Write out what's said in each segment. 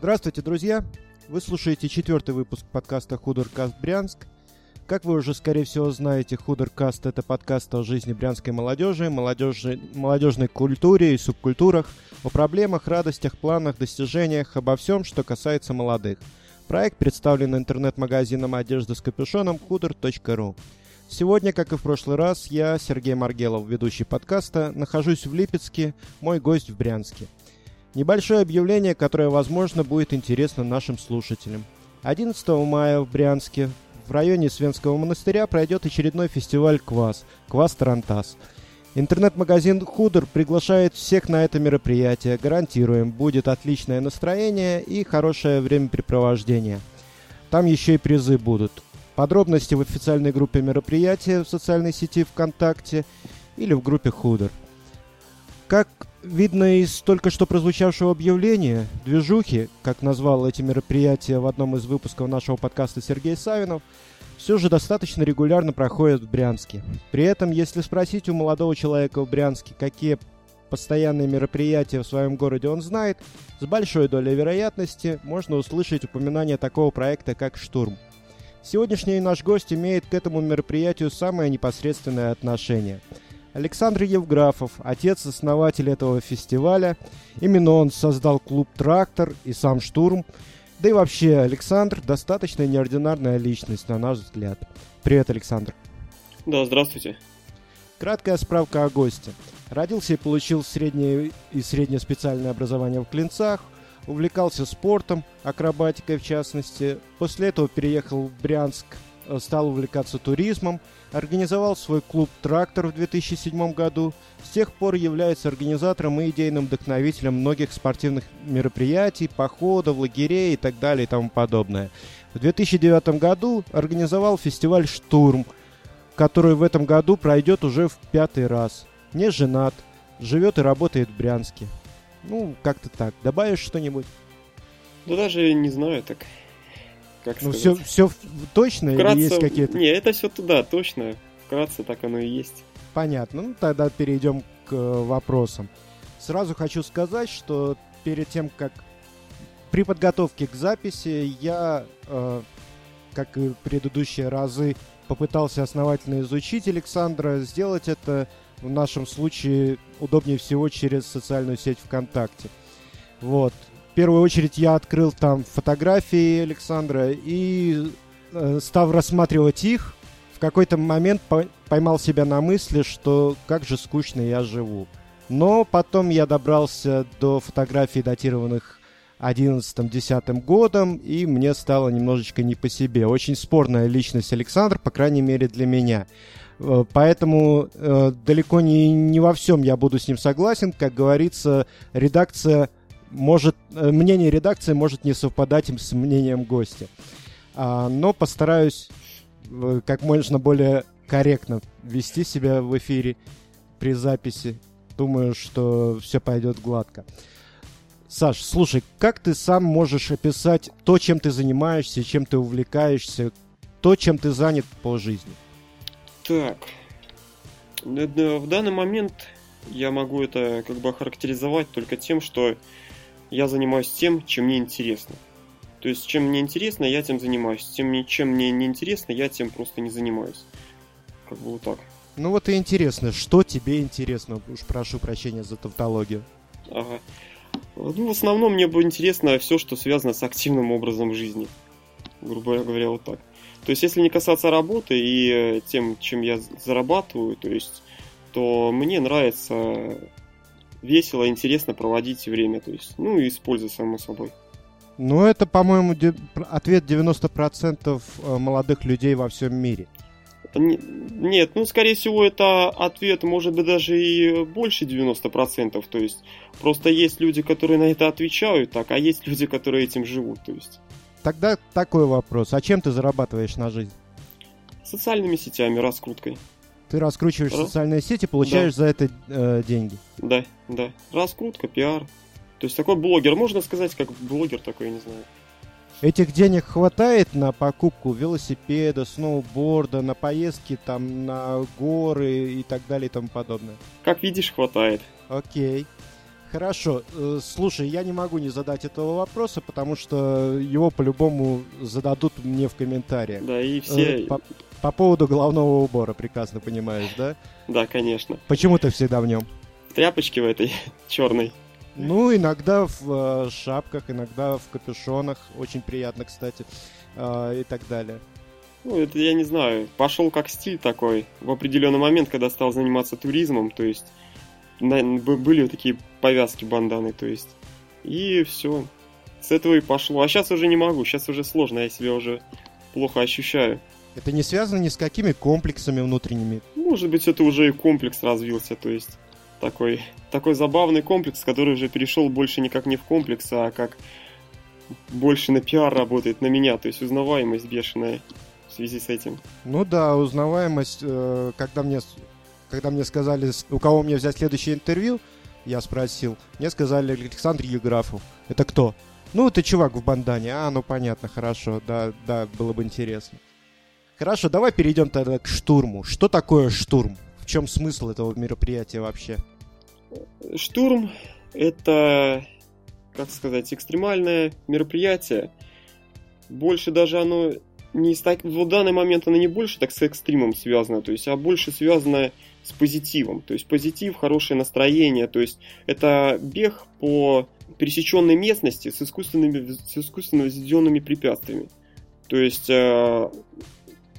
Здравствуйте, друзья! Вы слушаете четвертый выпуск подкаста «Худоркаст Брянск». Как вы уже, скорее всего, знаете, «Худоркаст» — это подкаст о жизни брянской молодежи, молодежи, молодежной культуре и субкультурах, о проблемах, радостях, планах, достижениях, обо всем, что касается молодых. Проект представлен интернет-магазином одежды с капюшоном худор.ру. Сегодня, как и в прошлый раз, я, Сергей Маргелов, ведущий подкаста, нахожусь в Липецке, мой гость в Брянске — Небольшое объявление, которое, возможно, будет интересно нашим слушателям. 11 мая в Брянске в районе Свенского монастыря пройдет очередной фестиваль «Квас» – «Квас Тарантас». Интернет-магазин «Худор» приглашает всех на это мероприятие. Гарантируем, будет отличное настроение и хорошее времяпрепровождение. Там еще и призы будут. Подробности в официальной группе мероприятия в социальной сети ВКонтакте или в группе «Худор». Как видно из только что прозвучавшего объявления, движухи, как назвал эти мероприятия в одном из выпусков нашего подкаста Сергей Савинов, все же достаточно регулярно проходят в Брянске. При этом, если спросить у молодого человека в Брянске, какие постоянные мероприятия в своем городе он знает, с большой долей вероятности можно услышать упоминание такого проекта, как «Штурм». Сегодняшний наш гость имеет к этому мероприятию самое непосредственное отношение – Александр Евграфов, отец-основатель этого фестиваля. Именно он создал клуб «Трактор» и сам «Штурм». Да и вообще, Александр достаточно неординарная личность, на наш взгляд. Привет, Александр. Да, здравствуйте. Краткая справка о госте. Родился и получил среднее и среднее специальное образование в Клинцах, увлекался спортом, акробатикой в частности. После этого переехал в Брянск, стал увлекаться туризмом – организовал свой клуб «Трактор» в 2007 году, с тех пор является организатором и идейным вдохновителем многих спортивных мероприятий, походов, лагерей и так далее и тому подобное. В 2009 году организовал фестиваль «Штурм», который в этом году пройдет уже в пятый раз. Не женат, живет и работает в Брянске. Ну, как-то так. Добавишь что-нибудь? Да даже не знаю так как ну, сказать? все, все точно Вкратце, или есть какие-то... Не, это все туда, точно. Вкратце так оно и есть. Понятно. Ну, тогда перейдем к э, вопросам. Сразу хочу сказать, что перед тем, как при подготовке к записи я, э, как и предыдущие разы, попытался основательно изучить Александра. Сделать это в нашем случае удобнее всего через социальную сеть ВКонтакте. Вот первую очередь я открыл там фотографии Александра и э, став рассматривать их, в какой-то момент по поймал себя на мысли, что как же скучно я живу. Но потом я добрался до фотографий, датированных 11-10 годом, и мне стало немножечко не по себе. Очень спорная личность Александр, по крайней мере для меня. Э, поэтому э, далеко не, не во всем я буду с ним согласен. Как говорится, редакция может, э, мнение редакции может не совпадать с мнением гостя. А, но постараюсь э, как можно более корректно вести себя в эфире при записи. Думаю, что все пойдет гладко. Саш, слушай, как ты сам можешь описать то, чем ты занимаешься, чем ты увлекаешься, то, чем ты занят по жизни? Так, в данный момент я могу это как бы охарактеризовать только тем, что я занимаюсь тем, чем мне интересно. То есть, чем мне интересно, я тем занимаюсь. Тем, чем мне не интересно, я тем просто не занимаюсь. Как бы вот так. Ну вот и интересно, что тебе интересно? Уж прошу прощения за тавтологию. Ага. Ну, в основном мне было интересно все, что связано с активным образом жизни. Грубо говоря, вот так. То есть, если не касаться работы и э, тем, чем я зарабатываю, то есть, то мне нравится весело, интересно проводить время, то есть, ну и с пользой, само собой. Ну, это, по-моему, ответ 90% э, молодых людей во всем мире. Нет, ну, скорее всего, это ответ, может быть, даже и больше 90%. То есть, просто есть люди, которые на это отвечают так, а есть люди, которые этим живут, то есть. Тогда такой вопрос. А чем ты зарабатываешь на жизнь? Социальными сетями, раскруткой. Ты раскручиваешь Раз... социальные сети, получаешь да. за это э, деньги. Да, да. Раскрутка, пиар. То есть такой блогер, можно сказать, как блогер такой, я не знаю. Этих денег хватает на покупку велосипеда, сноуборда, на поездки там на горы и так далее и тому подобное? Как видишь, хватает. Окей. Хорошо. Э, слушай, я не могу не задать этого вопроса, потому что его по-любому зададут мне в комментариях. Да, и все... Э, по, по поводу головного убора, прекрасно понимаешь, да? Да, конечно. Почему ты всегда в нем? В тряпочке в этой черной. Ну, иногда в э, шапках, иногда в капюшонах. Очень приятно, кстати. Э, и так далее. Ну, это я не знаю. Пошел как стиль такой. В определенный момент, когда стал заниматься туризмом, то есть на, были такие повязки банданы, то есть. И все. С этого и пошло. А сейчас уже не могу, сейчас уже сложно, я себя уже плохо ощущаю. Это не связано ни с какими комплексами внутренними? Может быть, это уже и комплекс развился, то есть такой, такой забавный комплекс, который уже перешел больше не как не в комплекс, а как больше на пиар работает на меня, то есть узнаваемость бешеная в связи с этим. Ну да, узнаваемость, э, когда мне когда мне сказали, у кого мне взять следующее интервью, я спросил, мне сказали Александр Еграфов. Это кто? Ну, это чувак в бандане. А, ну понятно, хорошо, да, да, было бы интересно. Хорошо, давай перейдем тогда к штурму. Что такое штурм? В чем смысл этого мероприятия вообще? Штурм — это, как сказать, экстремальное мероприятие. Больше даже оно не. В данный момент оно не больше так с экстримом связано, то есть, а больше связано с позитивом. То есть позитив, хорошее настроение. То есть это бег по пересеченной местности с искусственными, с искусственно возведенными препятствиями. То есть э,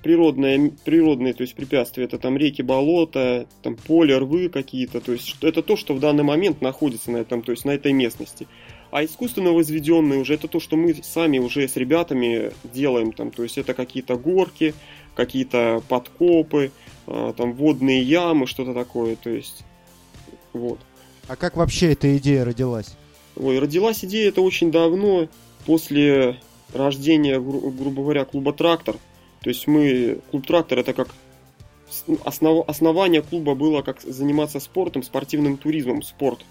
природные, природные то есть препятствия, это там реки, болота, там поле, рвы какие-то. То есть это то, что в данный момент находится на, этом, то есть на этой местности. А искусственно возведенные уже это то, что мы сами уже с ребятами делаем. Там, то есть это какие-то горки, какие-то подкопы, там водные ямы, что-то такое, то есть вот. А как вообще эта идея родилась? Ой, родилась идея это очень давно, после рождения, гру- грубо говоря, клуба «Трактор». То есть мы, клуб «Трактор» это как основ, основание клуба было как заниматься спортом, спортивным туризмом, спорт.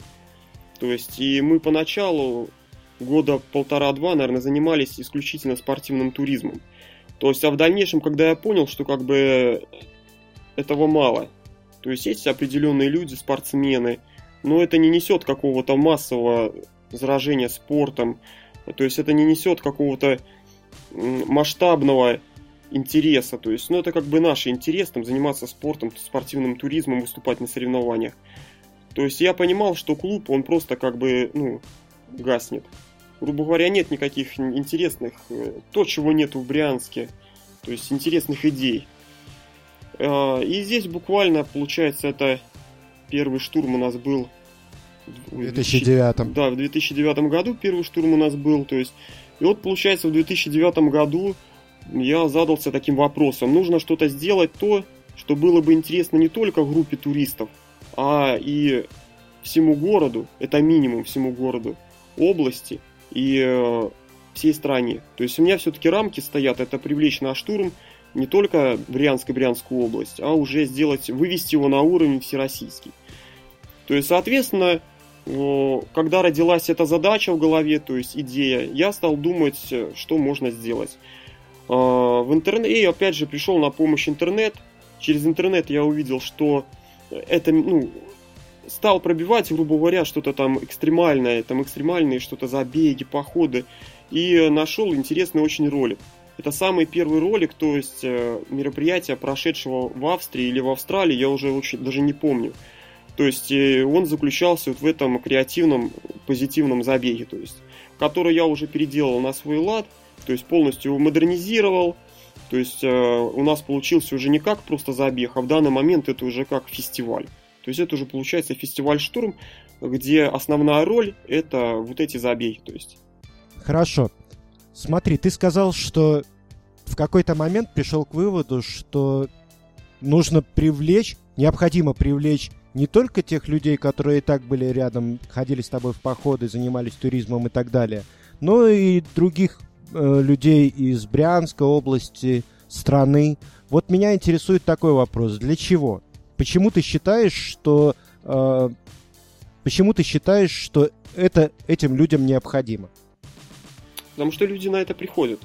То есть и мы поначалу года полтора-два, наверное, занимались исключительно спортивным туризмом. То есть, а в дальнейшем, когда я понял, что как бы этого мало. То есть есть определенные люди, спортсмены, но это не несет какого-то массового заражения спортом, то есть это не несет какого-то масштабного интереса, то есть, ну, это как бы наш интерес, там, заниматься спортом, спортивным туризмом, выступать на соревнованиях. То есть я понимал, что клуб, он просто как бы, ну, гаснет. Грубо говоря, нет никаких интересных, э, то, чего нет в Брянске, то есть интересных идей. А, и здесь буквально, получается, это первый штурм у нас был в 2009. Да, в 2009 году первый штурм у нас был. То есть, и вот, получается, в 2009 году я задался таким вопросом. Нужно что-то сделать то, что было бы интересно не только группе туристов, а и всему городу, это минимум всему городу, области и э, всей стране. То есть у меня все-таки рамки стоят, это привлечь на штурм не только Брянск и Брянскую область, а уже сделать, вывести его на уровень всероссийский. То есть, соответственно, когда родилась эта задача в голове, то есть идея, я стал думать, что можно сделать. А, в интернете, опять же пришел на помощь интернет. Через интернет я увидел, что это, ну, стал пробивать, грубо говоря, что-то там экстремальное, там экстремальные что-то забеги, походы. И нашел интересный очень ролик. Это самый первый ролик, то есть э, мероприятие, прошедшего в Австрии или в Австралии, я уже очень, даже не помню. То есть э, он заключался вот в этом креативном, позитивном забеге, то есть, который я уже переделал на свой лад, то есть полностью модернизировал. То есть э, у нас получился уже не как просто забег, а в данный момент это уже как фестиваль. То есть это уже получается фестиваль «Штурм», где основная роль это вот эти забеги. То есть. Хорошо. Смотри, ты сказал, что в какой-то момент пришел к выводу, что нужно привлечь, необходимо привлечь не только тех людей, которые и так были рядом, ходили с тобой в походы, занимались туризмом и так далее, но и других э, людей из Брянской области, страны. Вот меня интересует такой вопрос: для чего? Почему ты считаешь, что э, почему ты считаешь, что это этим людям необходимо? Потому что люди на это приходят.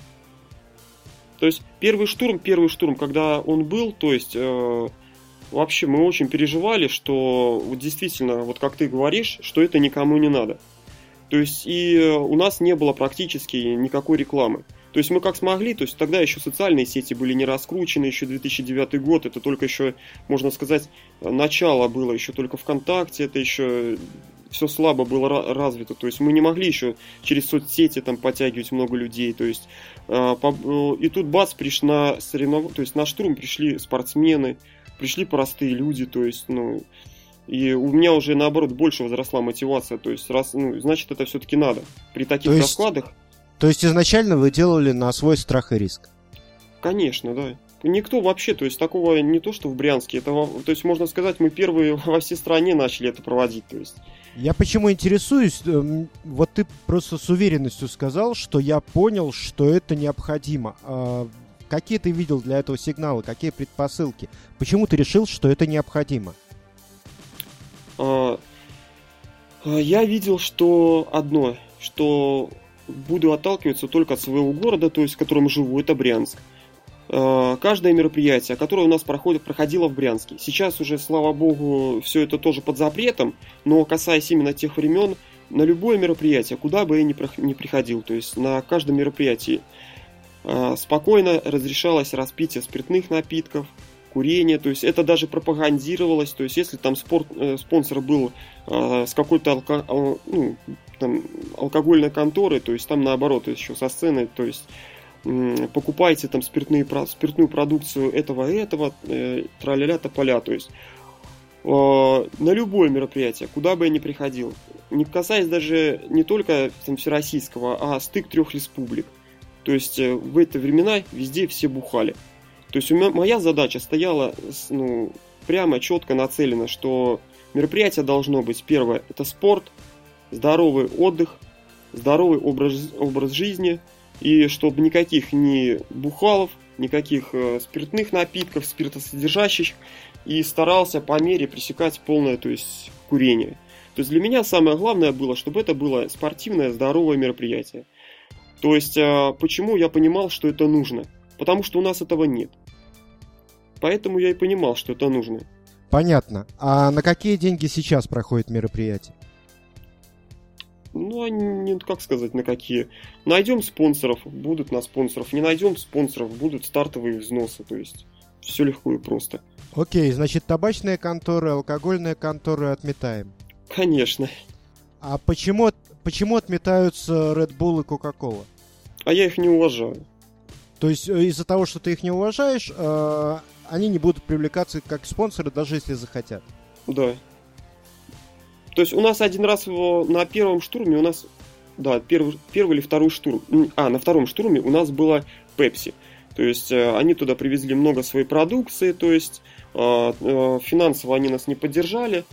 То есть первый штурм, первый штурм, когда он был, то есть э, вообще мы очень переживали, что вот действительно, вот как ты говоришь, что это никому не надо. То есть и у нас не было практически никакой рекламы. То есть мы как смогли, то есть тогда еще социальные сети были не раскручены, еще 2009 год, это только еще, можно сказать, начало было, еще только ВКонтакте, это еще все слабо было развито, то есть мы не могли еще через соцсети там подтягивать много людей, то есть э, и тут бац, пришли на соревнов... то есть на штурм пришли спортсмены, пришли простые люди, то есть, ну, и у меня уже наоборот больше возросла мотивация, то есть раз, ну, значит это все-таки надо. При таких то есть, раскладах то есть изначально вы делали на свой страх и риск? Конечно, да. Никто вообще, то есть такого не то, что в Брянске, это, то есть можно сказать, мы первые во всей стране начали это проводить, то есть. Я почему интересуюсь, эм, вот ты просто с уверенностью сказал, что я понял, что это необходимо. А какие ты видел для этого сигналы, какие предпосылки? Почему ты решил, что это необходимо? А, а я видел, что одно, что буду отталкиваться только от своего города, то есть в котором живу, это Брянск. А, каждое мероприятие, которое у нас проходит, проходило в Брянске. Сейчас уже, слава богу, все это тоже под запретом, но касаясь именно тех времен, на любое мероприятие, куда бы я ни приходил, то есть на каждом мероприятии а, спокойно разрешалось распитие спиртных напитков, курение, то есть это даже пропагандировалось, то есть если там спорт, э, спонсор был э, с какой-то алко, ну, там, алкогольной конторы, то есть там наоборот еще со сцены, то есть покупайте там спиртные, спиртную продукцию этого и этого, э, траля-ля тополя, то есть э, на любое мероприятие, куда бы я ни приходил, не касаясь даже не только там, всероссийского, а стык трех республик. То есть э, в эти времена везде все бухали. То есть у меня, моя задача стояла ну, прямо четко нацелена, что мероприятие должно быть первое это спорт, здоровый отдых, здоровый образ, образ жизни, и чтобы никаких ни бухалов, никаких э, спиртных напитков, спиртосодержащих, и старался по мере пресекать полное, то есть курение. То есть для меня самое главное было, чтобы это было спортивное, здоровое мероприятие. То есть э, почему я понимал, что это нужно? Потому что у нас этого нет. Поэтому я и понимал, что это нужно. Понятно. А на какие деньги сейчас проходит мероприятие? Ну, они, как сказать, на какие. Найдем спонсоров, будут на спонсоров. Не найдем спонсоров, будут стартовые взносы. То есть, все легко и просто. Окей, значит, табачные конторы, алкогольные конторы отметаем. Конечно. А почему, почему отметаются Red Bull и Coca-Cola? А я их не уважаю. То есть э, из-за того, что ты их не уважаешь, э, они не будут привлекаться как спонсоры, даже если захотят. Да. То есть у нас один раз на первом штурме у нас, да, первый, первый или второй штурм, а, на втором штурме у нас была Пепси. То есть э, они туда привезли много своей продукции, то есть э, э, финансово они нас не поддержали,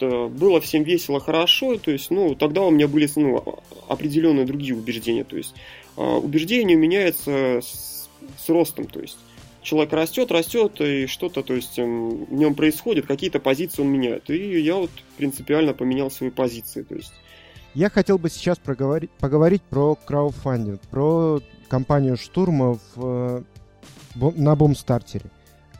было всем весело, хорошо, то есть, ну, тогда у меня были ну, определенные другие убеждения, то есть убеждения меняются с, с ростом, то есть человек растет, растет, и что-то, то есть эм, в нем происходит, какие-то позиции он меняет. И я вот принципиально поменял свои позиции. То есть. Я хотел бы сейчас проговорить, поговорить про краудфандинг, про компанию Штурма в, э, на Бумстартере.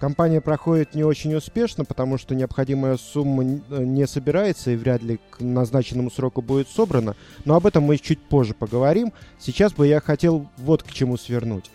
Компания проходит не очень успешно, потому что необходимая сумма э, не собирается и вряд ли к назначенному сроку будет собрана. Но об этом мы чуть позже поговорим. Сейчас бы я хотел вот к чему свернуть.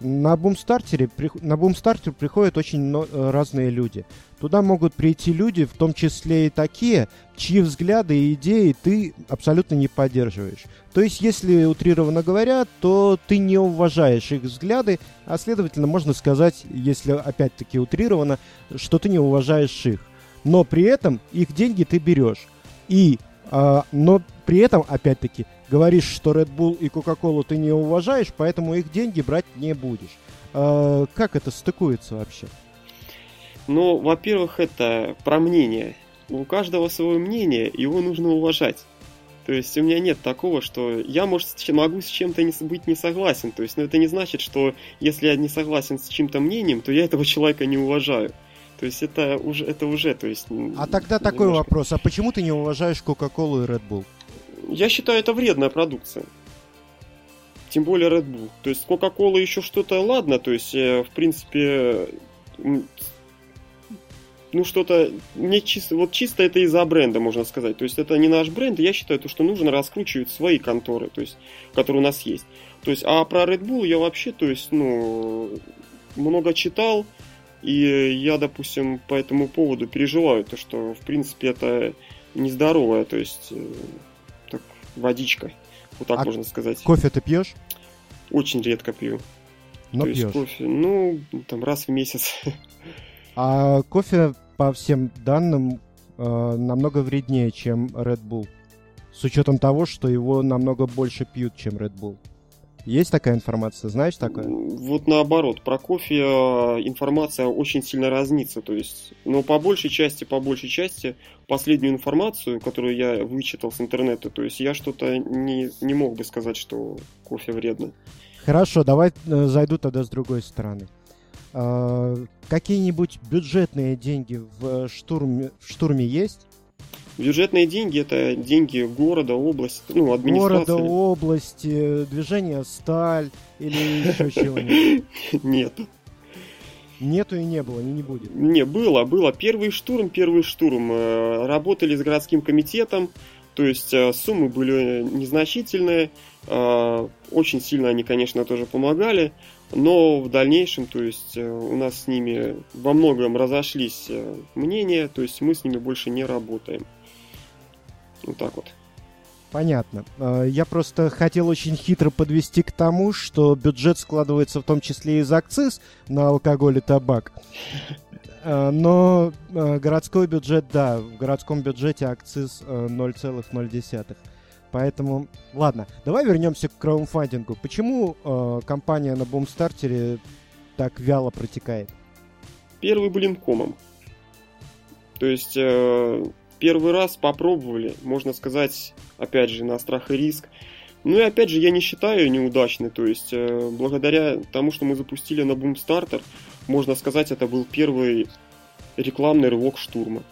На бумстартере, на бумстартер приходят очень э, разные люди. Туда могут прийти люди, в том числе и такие, чьи взгляды и идеи ты абсолютно не поддерживаешь. То есть, если утрированно говоря, то ты не уважаешь их взгляды, а следовательно, можно сказать, если опять-таки утрировано, что ты не уважаешь их. Но при этом их деньги ты берешь. И, э, но при этом, опять-таки, говоришь, что Red Bull и Coca-Cola ты не уважаешь, поэтому их деньги брать не будешь. Э, как это стыкуется вообще? Ну, во-первых, это про мнение. У каждого свое мнение, его нужно уважать. То есть у меня нет такого, что я, может, могу с чем-то не, быть не согласен. То есть, но это не значит, что если я не согласен с чьим-то мнением, то я этого человека не уважаю. То есть это уже, это уже, то есть... А тогда немножко... такой вопрос, а почему ты не уважаешь Coca-Cola и Red Bull? Я считаю, это вредная продукция. Тем более Red Bull. То есть Coca-Cola еще что-то ладно, то есть, э, в принципе, ну, что-то, мне чисто, вот чисто это из-за бренда, можно сказать. То есть это не наш бренд, я считаю, то, что нужно раскручивать свои конторы, то есть, которые у нас есть. То есть, а про Red Bull я вообще, то есть, ну, много читал, и я, допустим, по этому поводу переживаю, то, что, в принципе, это нездоровая, то есть, э, так, водичка, вот так а можно сказать. Кофе ты пьешь? Очень редко пью. Но то пьешь. есть кофе, ну, там раз в месяц. А кофе, по всем данным, э, намного вреднее, чем Red Bull. С учетом того, что его намного больше пьют, чем Red Bull. Есть такая информация? Знаешь такое? Вот наоборот, про кофе э, информация очень сильно разнится. То есть, но по большей части, по большей части, последнюю информацию, которую я вычитал с интернета, то есть я что-то не, не мог бы сказать, что кофе вредно. Хорошо, давай э, зайду тогда с другой стороны. А, какие-нибудь бюджетные деньги в штурме, в штурме есть? Бюджетные деньги это деньги города, области, ну, администрации. Города, области, движение сталь или еще чего-нибудь? Нет. Нету и не было, и не будет. Не, было, было. Первый штурм, первый штурм. Э, Работали с городским комитетом, то есть э, суммы были незначительные. э, Очень сильно они, конечно, тоже помогали. Но в дальнейшем, то есть у нас с ними во многом разошлись мнения, то есть мы с ними больше не работаем. Вот так вот. Понятно. А, Я просто хотел очень хитро подвести к тому, что бюджет складывается в том числе из акциз на алкоголь и табак. А, Но а, городской бюджет, да, в городском бюджете акциз а, 0,0. Поэтому, ладно, давай вернемся к краудфандингу. Почему компания на бумстартере так вяло протекает? Первый блин комом. То есть э, первый раз попробовали, можно сказать, опять же, на страх и риск. Ну и опять же, я не считаю неудачной. То есть, э, благодаря тому, что мы запустили на Boomstarter, можно сказать, это был первый рекламный рывок штурма.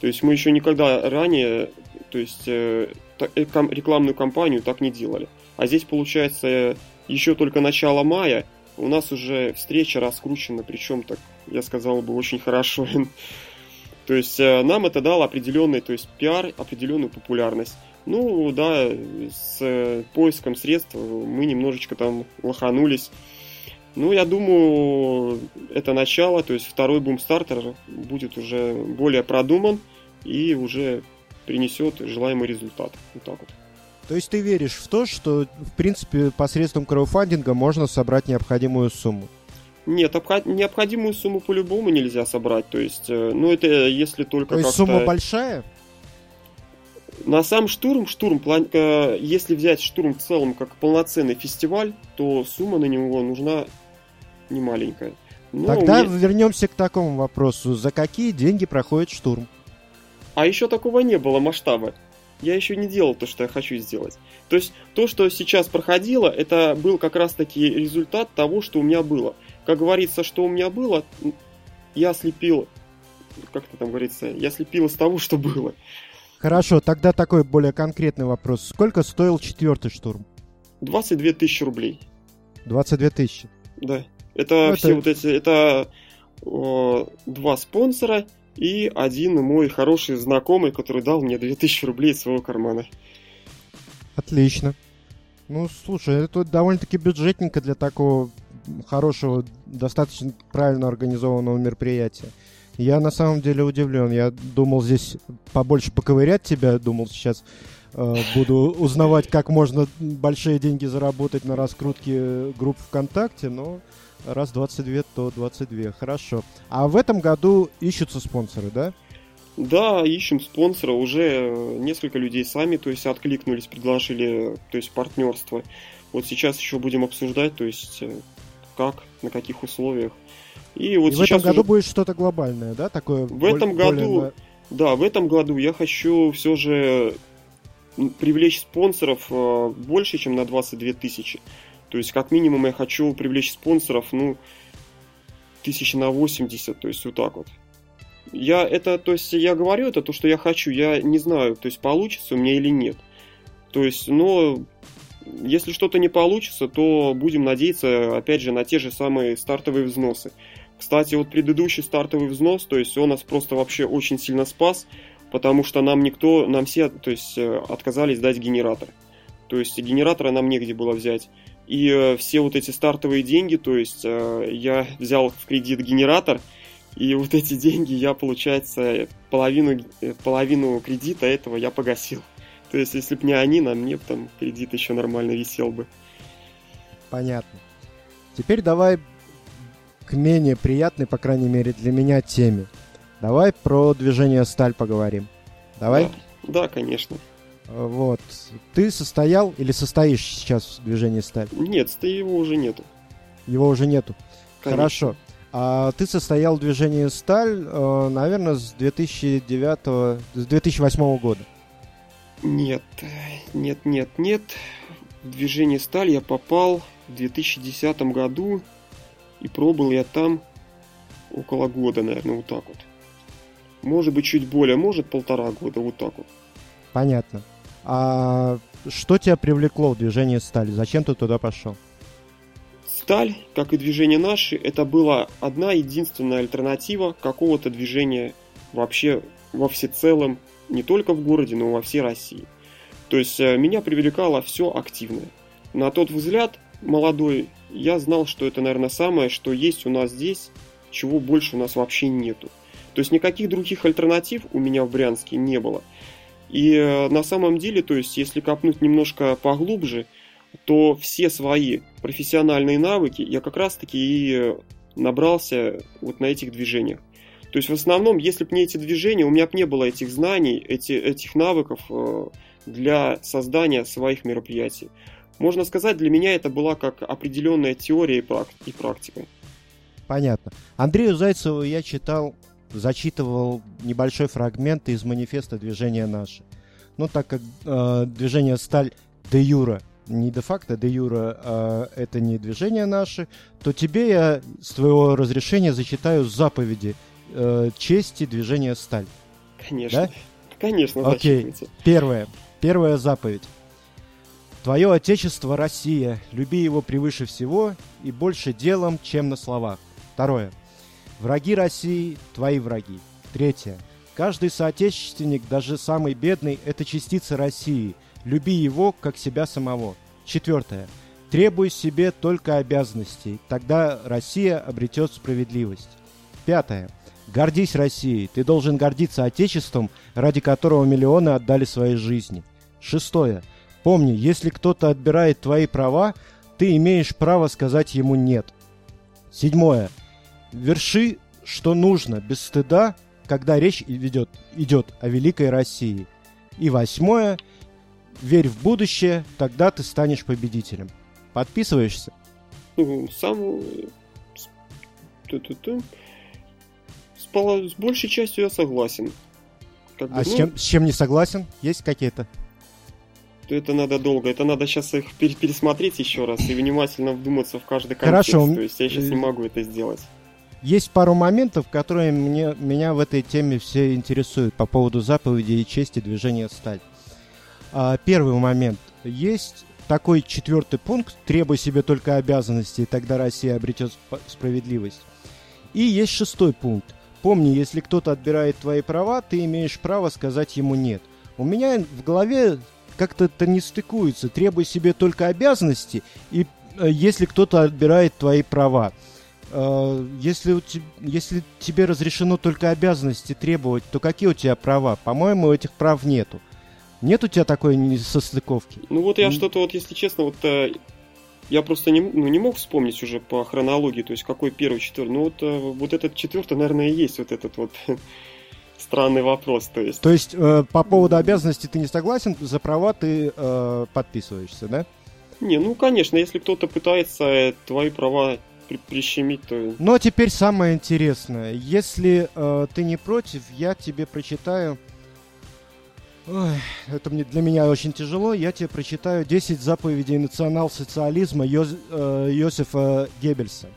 То есть мы еще никогда ранее, то есть э, э, кам- рекламную кампанию так не делали. А здесь получается э, еще только начало мая, у нас уже встреча раскручена, причем так, я сказал бы, очень хорошо. То есть э, нам это дало определенный, то есть пиар, определенную популярность. Ну да, с э, поиском средств мы немножечко там лоханулись. Ну, я думаю, это начало, то есть второй бумстартер будет уже более продуман и уже принесет желаемый результат. Вот так вот. То есть ты веришь в то, что, в принципе, посредством краудфандинга можно собрать необходимую сумму? Нет, обход- необходимую сумму по-любому нельзя собрать. То есть, э, ну это если только То есть как-то... сумма большая? На сам штурм, штурм, план- э, если взять штурм в целом как полноценный фестиваль, то сумма на него нужна не маленькая. Но Тогда мне- вернемся к такому вопросу. За какие деньги проходит штурм? А еще такого не было масштаба. Я еще не делал то, что я хочу сделать. То есть то, что сейчас проходило, это был как раз таки результат того, что у меня было. Как говорится, что у меня было, я слепил, как это там говорится, я слепил из того, что было. Хорошо, тогда такой более конкретный вопрос. Сколько стоил четвертый штурм? 22 тысячи рублей. 22 тысячи. Да. Это Ну, все это- вот эти, это э, два спонсора и один мой хороший знакомый, который дал мне 2000 рублей из своего кармана. Отлично. Ну, слушай, это довольно-таки бюджетненько для такого хорошего, достаточно правильно организованного мероприятия. Я на самом деле удивлен. Я думал здесь побольше поковырять тебя, думал сейчас э, буду узнавать, как можно большие деньги заработать на раскрутке групп ВКонтакте, но раз 22, то 22. Хорошо. А в этом году ищутся спонсоры, да? Да, ищем спонсора. Уже э, несколько людей сами, то есть, откликнулись, предложили, то есть, партнерство. Вот сейчас еще будем обсуждать, то есть, э, как, на каких условиях. И вот И в этом сейчас году уже- будет что-то глобальное, да? Такое В этом более году на- Да, в этом году я хочу все же привлечь спонсоров э, больше, чем на 22 тысячи. То есть, как минимум, я хочу привлечь спонсоров, ну, тысяч на 80, то есть, вот так вот. Я это, то есть, я говорю это, то, что я хочу, я не знаю, то есть, получится у меня или нет. То есть, но если что-то не получится, то будем надеяться, опять же, на те же самые стартовые взносы. Кстати, вот предыдущий стартовый взнос, то есть он нас просто вообще очень сильно спас, потому что нам никто, нам все, то есть э, отказались дать генератор. То есть генератора нам негде было взять. И э, все вот эти стартовые деньги, то есть э, я взял в кредит генератор, и вот эти деньги я, получается, половину, половину кредита этого я погасил. То есть, если бы не они, на мне там кредит еще нормально висел бы. Понятно. Теперь давай к менее приятной, по крайней мере, для меня теме. Давай про движение «Сталь» поговорим. Давай? Да, да конечно. Вот. Ты состоял или состоишь сейчас в движении «Сталь»? Нет, его уже нету. Его уже нету. Конечно. Хорошо. А ты состоял в движении «Сталь», э, наверное, с 2009, с 2008 года. Нет, нет, нет, нет. В движение «Сталь» я попал в 2010 году, и пробыл я там около года, наверное, вот так вот. Может быть, чуть более, может, полтора года, вот так вот. Понятно. А что тебя привлекло в движение стали? Зачем ты туда пошел? Сталь, как и движение наши, это была одна единственная альтернатива какого-то движения вообще во всецелом, не только в городе, но и во всей России. То есть э, меня привлекало все активное. На тот взгляд молодой, я знал, что это, наверное, самое, что есть у нас здесь, чего больше у нас вообще нету. То есть никаких других альтернатив у меня в Брянске не было. И э, на самом деле, то есть если копнуть немножко поглубже, то все свои профессиональные навыки я как раз-таки и набрался вот на этих движениях. То есть в основном, если бы не эти движения, у меня бы не было этих знаний, эти, этих навыков э, для создания своих мероприятий. Можно сказать, для меня это была как определенная теория и практика. Понятно. Андрею Зайцеву я читал зачитывал небольшой фрагмент из манифеста движения «Наше». Ну, так как э, движение «Сталь» де юра, не де-факто, де юра э, это не движение «Наше», то тебе я с твоего разрешения зачитаю заповеди э, чести движения «Сталь». Конечно. Да? Конечно, Окей. Первое. Первая заповедь. Твое Отечество – Россия. Люби его превыше всего и больше делом, чем на словах. Второе. Враги России – твои враги. Третье. Каждый соотечественник, даже самый бедный, это частица России. Люби его, как себя самого. Четвертое. Требуй себе только обязанностей, тогда Россия обретет справедливость. Пятое. Гордись Россией. Ты должен гордиться Отечеством, ради которого миллионы отдали свои жизни. Шестое. Помни, если кто-то отбирает твои права, ты имеешь право сказать ему «нет». Седьмое верши, что нужно, без стыда, когда речь идет, идет о великой России. И восьмое, верь в будущее, тогда ты станешь победителем. Подписываешься? Сам... С, с большей частью я согласен. Как бы, а ну... с, чем, с чем не согласен? Есть какие-то? Это надо долго. Это надо сейчас их пересмотреть еще раз и внимательно вдуматься в каждый контекст. Хорошо. То есть я сейчас не могу это сделать есть пару моментов, которые мне, меня в этой теме все интересуют по поводу заповеди и чести движения «Сталь». А, первый момент. Есть такой четвертый пункт «Требуй себе только обязанности, и тогда Россия обретет справедливость». И есть шестой пункт. Помни, если кто-то отбирает твои права, ты имеешь право сказать ему «нет». У меня в голове как-то это не стыкуется. Требуй себе только обязанности, и э, если кто-то отбирает твои права. Э, если, у te, если тебе разрешено только обязанности требовать, то какие у тебя права? По-моему, этих прав нету. Нет у тебя такой несостыковки? Ну вот я что-то вот, если честно, вот э, я просто не, ну, не мог вспомнить уже по хронологии, то есть какой первый, четвертый. Ну вот, э, вот этот четвертый, наверное, и есть вот этот вот странный вопрос. То есть, то есть э, по поводу обязанностей ты не согласен, за права ты э, подписываешься, да? Не, ну конечно, если кто-то пытается твои права при прищемить, то... А теперь самое интересное. Если э, ты не против, я тебе прочитаю... Ой, это мне, для меня очень тяжело. Я тебе прочитаю 10 заповедей национал-социализма Йоз, э, Йосифа Геббельса.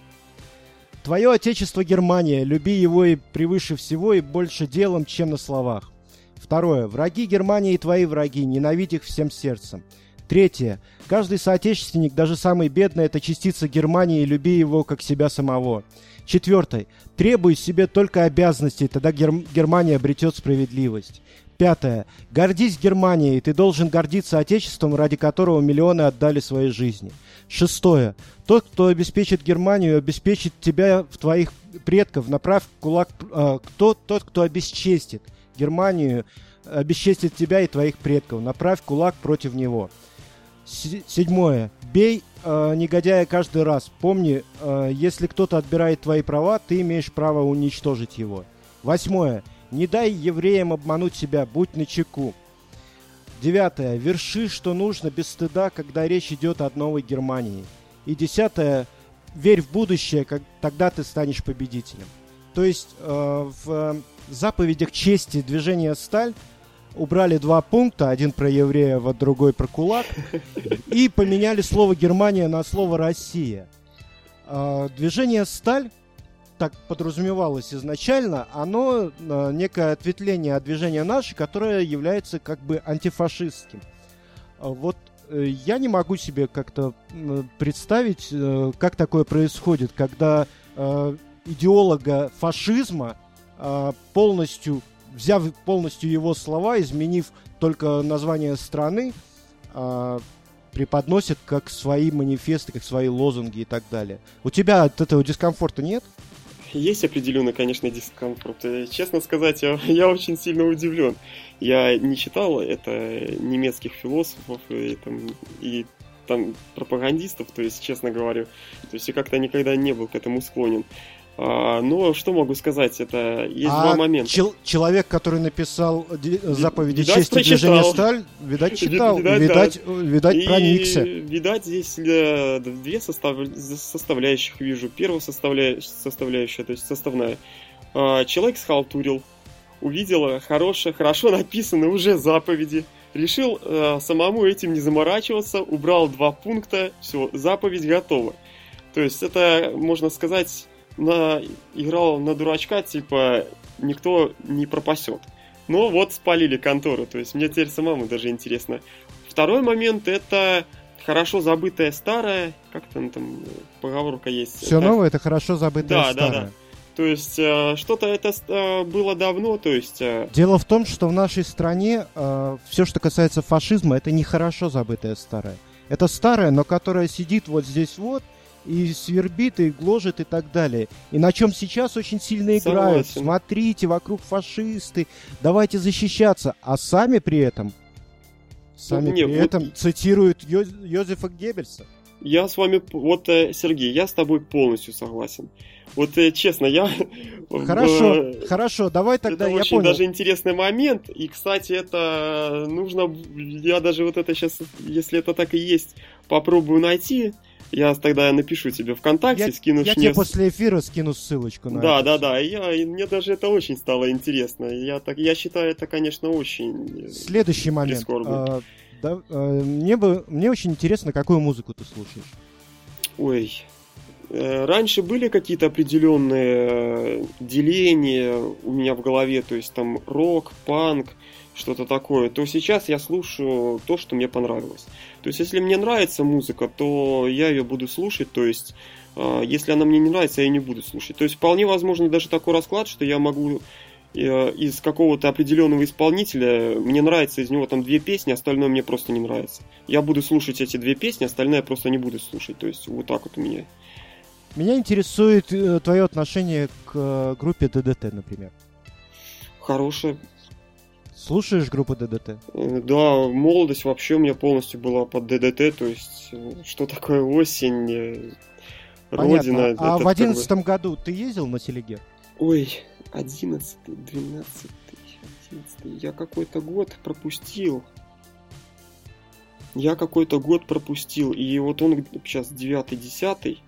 Твое отечество Германия, люби его и превыше всего и больше делом, чем на словах. Второе. Враги Германии и твои враги, ненавидь их всем сердцем. Третье. Каждый соотечественник, даже самый бедный, это частица Германии, люби его как себя самого. Четвертое. Требуй себе только обязанностей, тогда Гер- Германия обретет справедливость. Пятое. Гордись Германией, ты должен гордиться Отечеством, ради которого миллионы отдали свои жизни. Шестое. Тот, кто обеспечит Германию, обеспечит тебя в твоих предков. Направь кулак... Э, кто, тот, кто обесчестит Германию, обесчестит тебя и твоих предков. Направь кулак против него. Седьмое. Бей э, негодяя каждый раз. Помни, э, если кто-то отбирает твои права, ты имеешь право уничтожить его. Восьмое. Не дай евреям обмануть себя, будь начеку. Девятое. Верши, что нужно, без стыда, когда речь идет о новой Германии. И десятое. Верь в будущее, как, тогда ты станешь победителем. То есть э, в заповедях чести движения «Сталь» убрали два пункта, один про евреев, а другой про кулак, и поменяли слово Германия на слово Россия. А, движение сталь так подразумевалось изначально, оно а, некое ответвление от движения нашей, которое является как бы антифашистским. А, вот э, я не могу себе как-то представить, э, как такое происходит, когда э, идеолога фашизма полностью взяв полностью его слова, изменив только название страны, э, преподносят как свои манифесты, как свои лозунги и так далее. У тебя от этого дискомфорта нет? Есть определенный, конечно, дискомфорт. Честно сказать, я, я очень сильно удивлен. Я не читал это немецких философов и, там, и там пропагандистов, то есть, честно говоря, то есть я как-то никогда не был к этому склонен. А, но что могу сказать, это есть а два момента. Чел- человек, который написал заповеди видать, чести прочитал. движения сталь, видать, читал, видать, видать, да. видать и, проникся. Видать, здесь две состав... составляющих вижу. Первая составля... составляющая, то есть составная. А, человек схалтурил, увидел хорошее, хорошо написанные уже заповеди, решил а, самому этим не заморачиваться, убрал два пункта, все, заповедь готова. То есть это, можно сказать, на, играл на дурачка, типа, никто не пропасет. Но вот спалили контору, то есть мне теперь самому даже интересно. Второй момент это хорошо забытое старое, как там там поговорка есть. Все это... новое это хорошо забытое да, старое. Да, да. То есть э, что-то это э, было давно, то есть... Э... Дело в том, что в нашей стране все, что касается фашизма, это не хорошо забытое старое. Это старое, но которое сидит вот здесь вот, и свербит, и гложет, и так далее. И на чем сейчас очень сильно играют. Согласен. Смотрите, вокруг фашисты, давайте защищаться. А сами при этом, сами не, при вот... этом цитируют Йо... Йозефа Геббельса. Я с вами, вот, э, Сергей, я с тобой полностью согласен. Вот э, честно, я... Хорошо, э, хорошо, давай тогда это я очень даже интересный момент. И, кстати, это нужно... Я даже вот это сейчас, если это так и есть, попробую найти. Я тогда напишу тебе ВКонтакте, я, скину Я тебе после эфира скину ссылочку на Да, это. да, да. Я, и мне даже это очень стало интересно. Я, так, я считаю, это, конечно, очень Следующий момент. А, да, а, мне, бы, мне очень интересно, какую музыку ты слушаешь. Ой, э, Раньше были какие-то определенные э, деления у меня в голове, то есть там рок, панк, что-то такое, то сейчас я слушаю то, что мне понравилось. То есть, если мне нравится музыка, то я ее буду слушать, то есть, э, если она мне не нравится, я ее не буду слушать. То есть, вполне возможно даже такой расклад, что я могу э, из какого-то определенного исполнителя, мне нравится из него там две песни, остальное мне просто не нравится. Я буду слушать эти две песни, остальное я просто не буду слушать. То есть, вот так вот у меня. Меня интересует э, твое отношение к э, группе ДДТ, например. Хорошее. Слушаешь группу ДДТ? Да, молодость вообще у меня полностью была под ДДТ, то есть э, что такое осень, э, Родина. А в одиннадцатом году ты ездил на Селиге? Ой, одиннадцатый, двенадцатый, одиннадцатый. Я какой-то год пропустил. Я какой-то год пропустил. И вот он сейчас девятый, десятый.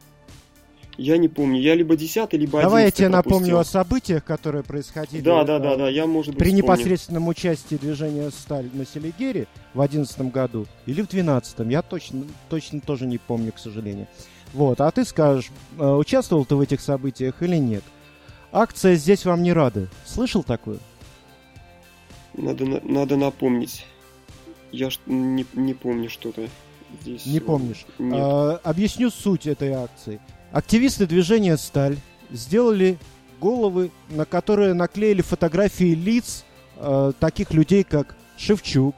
Я не помню, я либо 10 либо 11 Давай я тебе пропустил. напомню о событиях, которые происходили да, да, да, да, я, может быть, при вспомню. непосредственном участии движения «Сталь» на Селигере в 2011 году или в 2012. Я точно, точно тоже не помню, к сожалению. Вот, а ты скажешь, э, участвовал ты в этих событиях или нет? Акция «Здесь вам не рады». Слышал такую? Надо, надо напомнить. Я не, не помню что-то здесь. Не помнишь? Нет. А, объясню суть этой акции. Активисты движения «Сталь» сделали головы, на которые наклеили фотографии лиц э, таких людей, как Шевчук,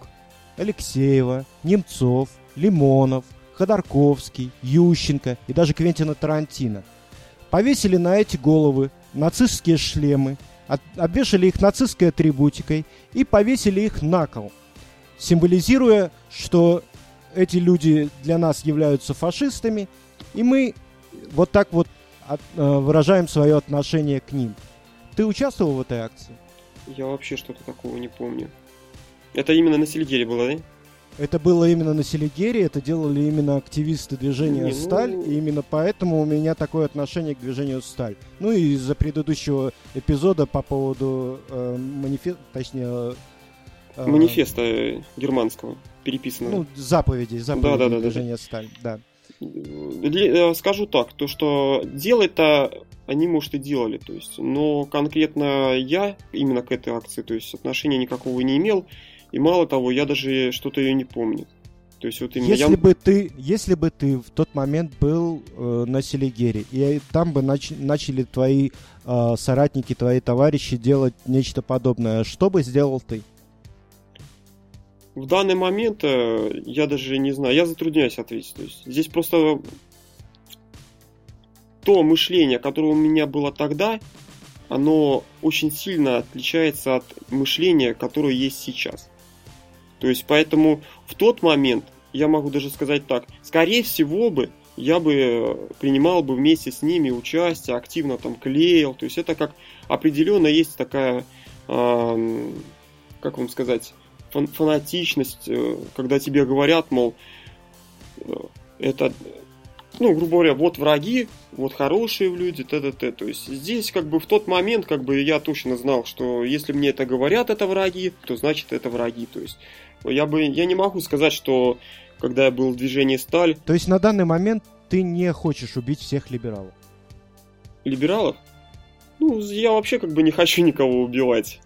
Алексеева, Немцов, Лимонов, Ходорковский, Ющенко и даже Квентина Тарантино. Повесили на эти головы нацистские шлемы, обвешали их нацистской атрибутикой и повесили их на кол, символизируя, что эти люди для нас являются фашистами, и мы вот так вот от, э, выражаем свое отношение к ним. Ты участвовал в этой акции? Я вообще что-то такого не помню. Это именно на Селигере было, да? Это было именно на Селигере, это делали именно активисты движения не, ну... «Сталь», и именно поэтому у меня такое отношение к движению «Сталь». Ну и из-за предыдущего эпизода по поводу э, манифеста, точнее... Э, манифеста германского, переписанного. Ну, заповедей, заповедей да, да, да, движения да. «Сталь», да. Э, скажу так, то что делать-то они, может, и делали, то есть, но конкретно я именно к этой акции, то есть отношения никакого не имел, и мало того, я даже что-то ее не помню. То есть вот именно если я... бы ты, если бы ты в тот момент был э, на Селигере и там бы нач... начали твои э, соратники, твои товарищи делать нечто подобное, что бы сделал ты? В данный момент э, я даже не знаю, я затрудняюсь ответить. То есть здесь просто то мышление, которое у меня было тогда, оно очень сильно отличается от мышления, которое есть сейчас. То есть, поэтому в тот момент, я могу даже сказать так, скорее всего бы, я бы э, принимал бы вместе с ними участие, активно там клеил. То есть это как определенно есть такая, э, как вам сказать, фан фанатичность, э, когда тебе говорят, мол, э, это, ну, грубо говоря, вот враги, вот хорошие люди, т.д. То есть здесь как бы в тот момент как бы я точно знал, что если мне это говорят, это враги, то значит это враги. То есть я бы, я не могу сказать, что когда я был в движении «Сталь...» То есть на данный момент ты не хочешь убить всех либералов? Либералов? Ну, я вообще как бы не хочу никого убивать.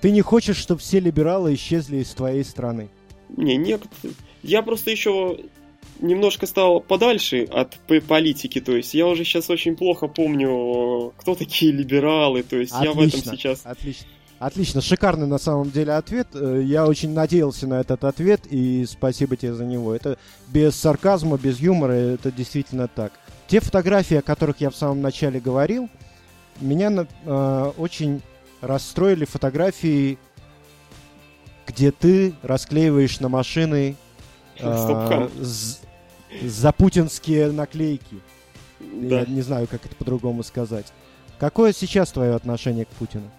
Ты не хочешь, чтобы все либералы исчезли из твоей страны? Не, нет. Я просто еще немножко стал подальше от политики, то есть я уже сейчас очень плохо помню, кто такие либералы, то есть отлично, я в этом сейчас... Отлично. Отлично, шикарный на самом деле ответ. Э, я очень надеялся на этот ответ, и спасибо тебе за него. Это без сарказма, без юмора, это действительно так. Те фотографии, о которых я в самом начале говорил, меня э, очень расстроили фотографии, где ты расклеиваешь на машины э, запутинские наклейки. Да. Я не знаю, как это по-другому сказать. Какое сейчас твое отношение к Путину?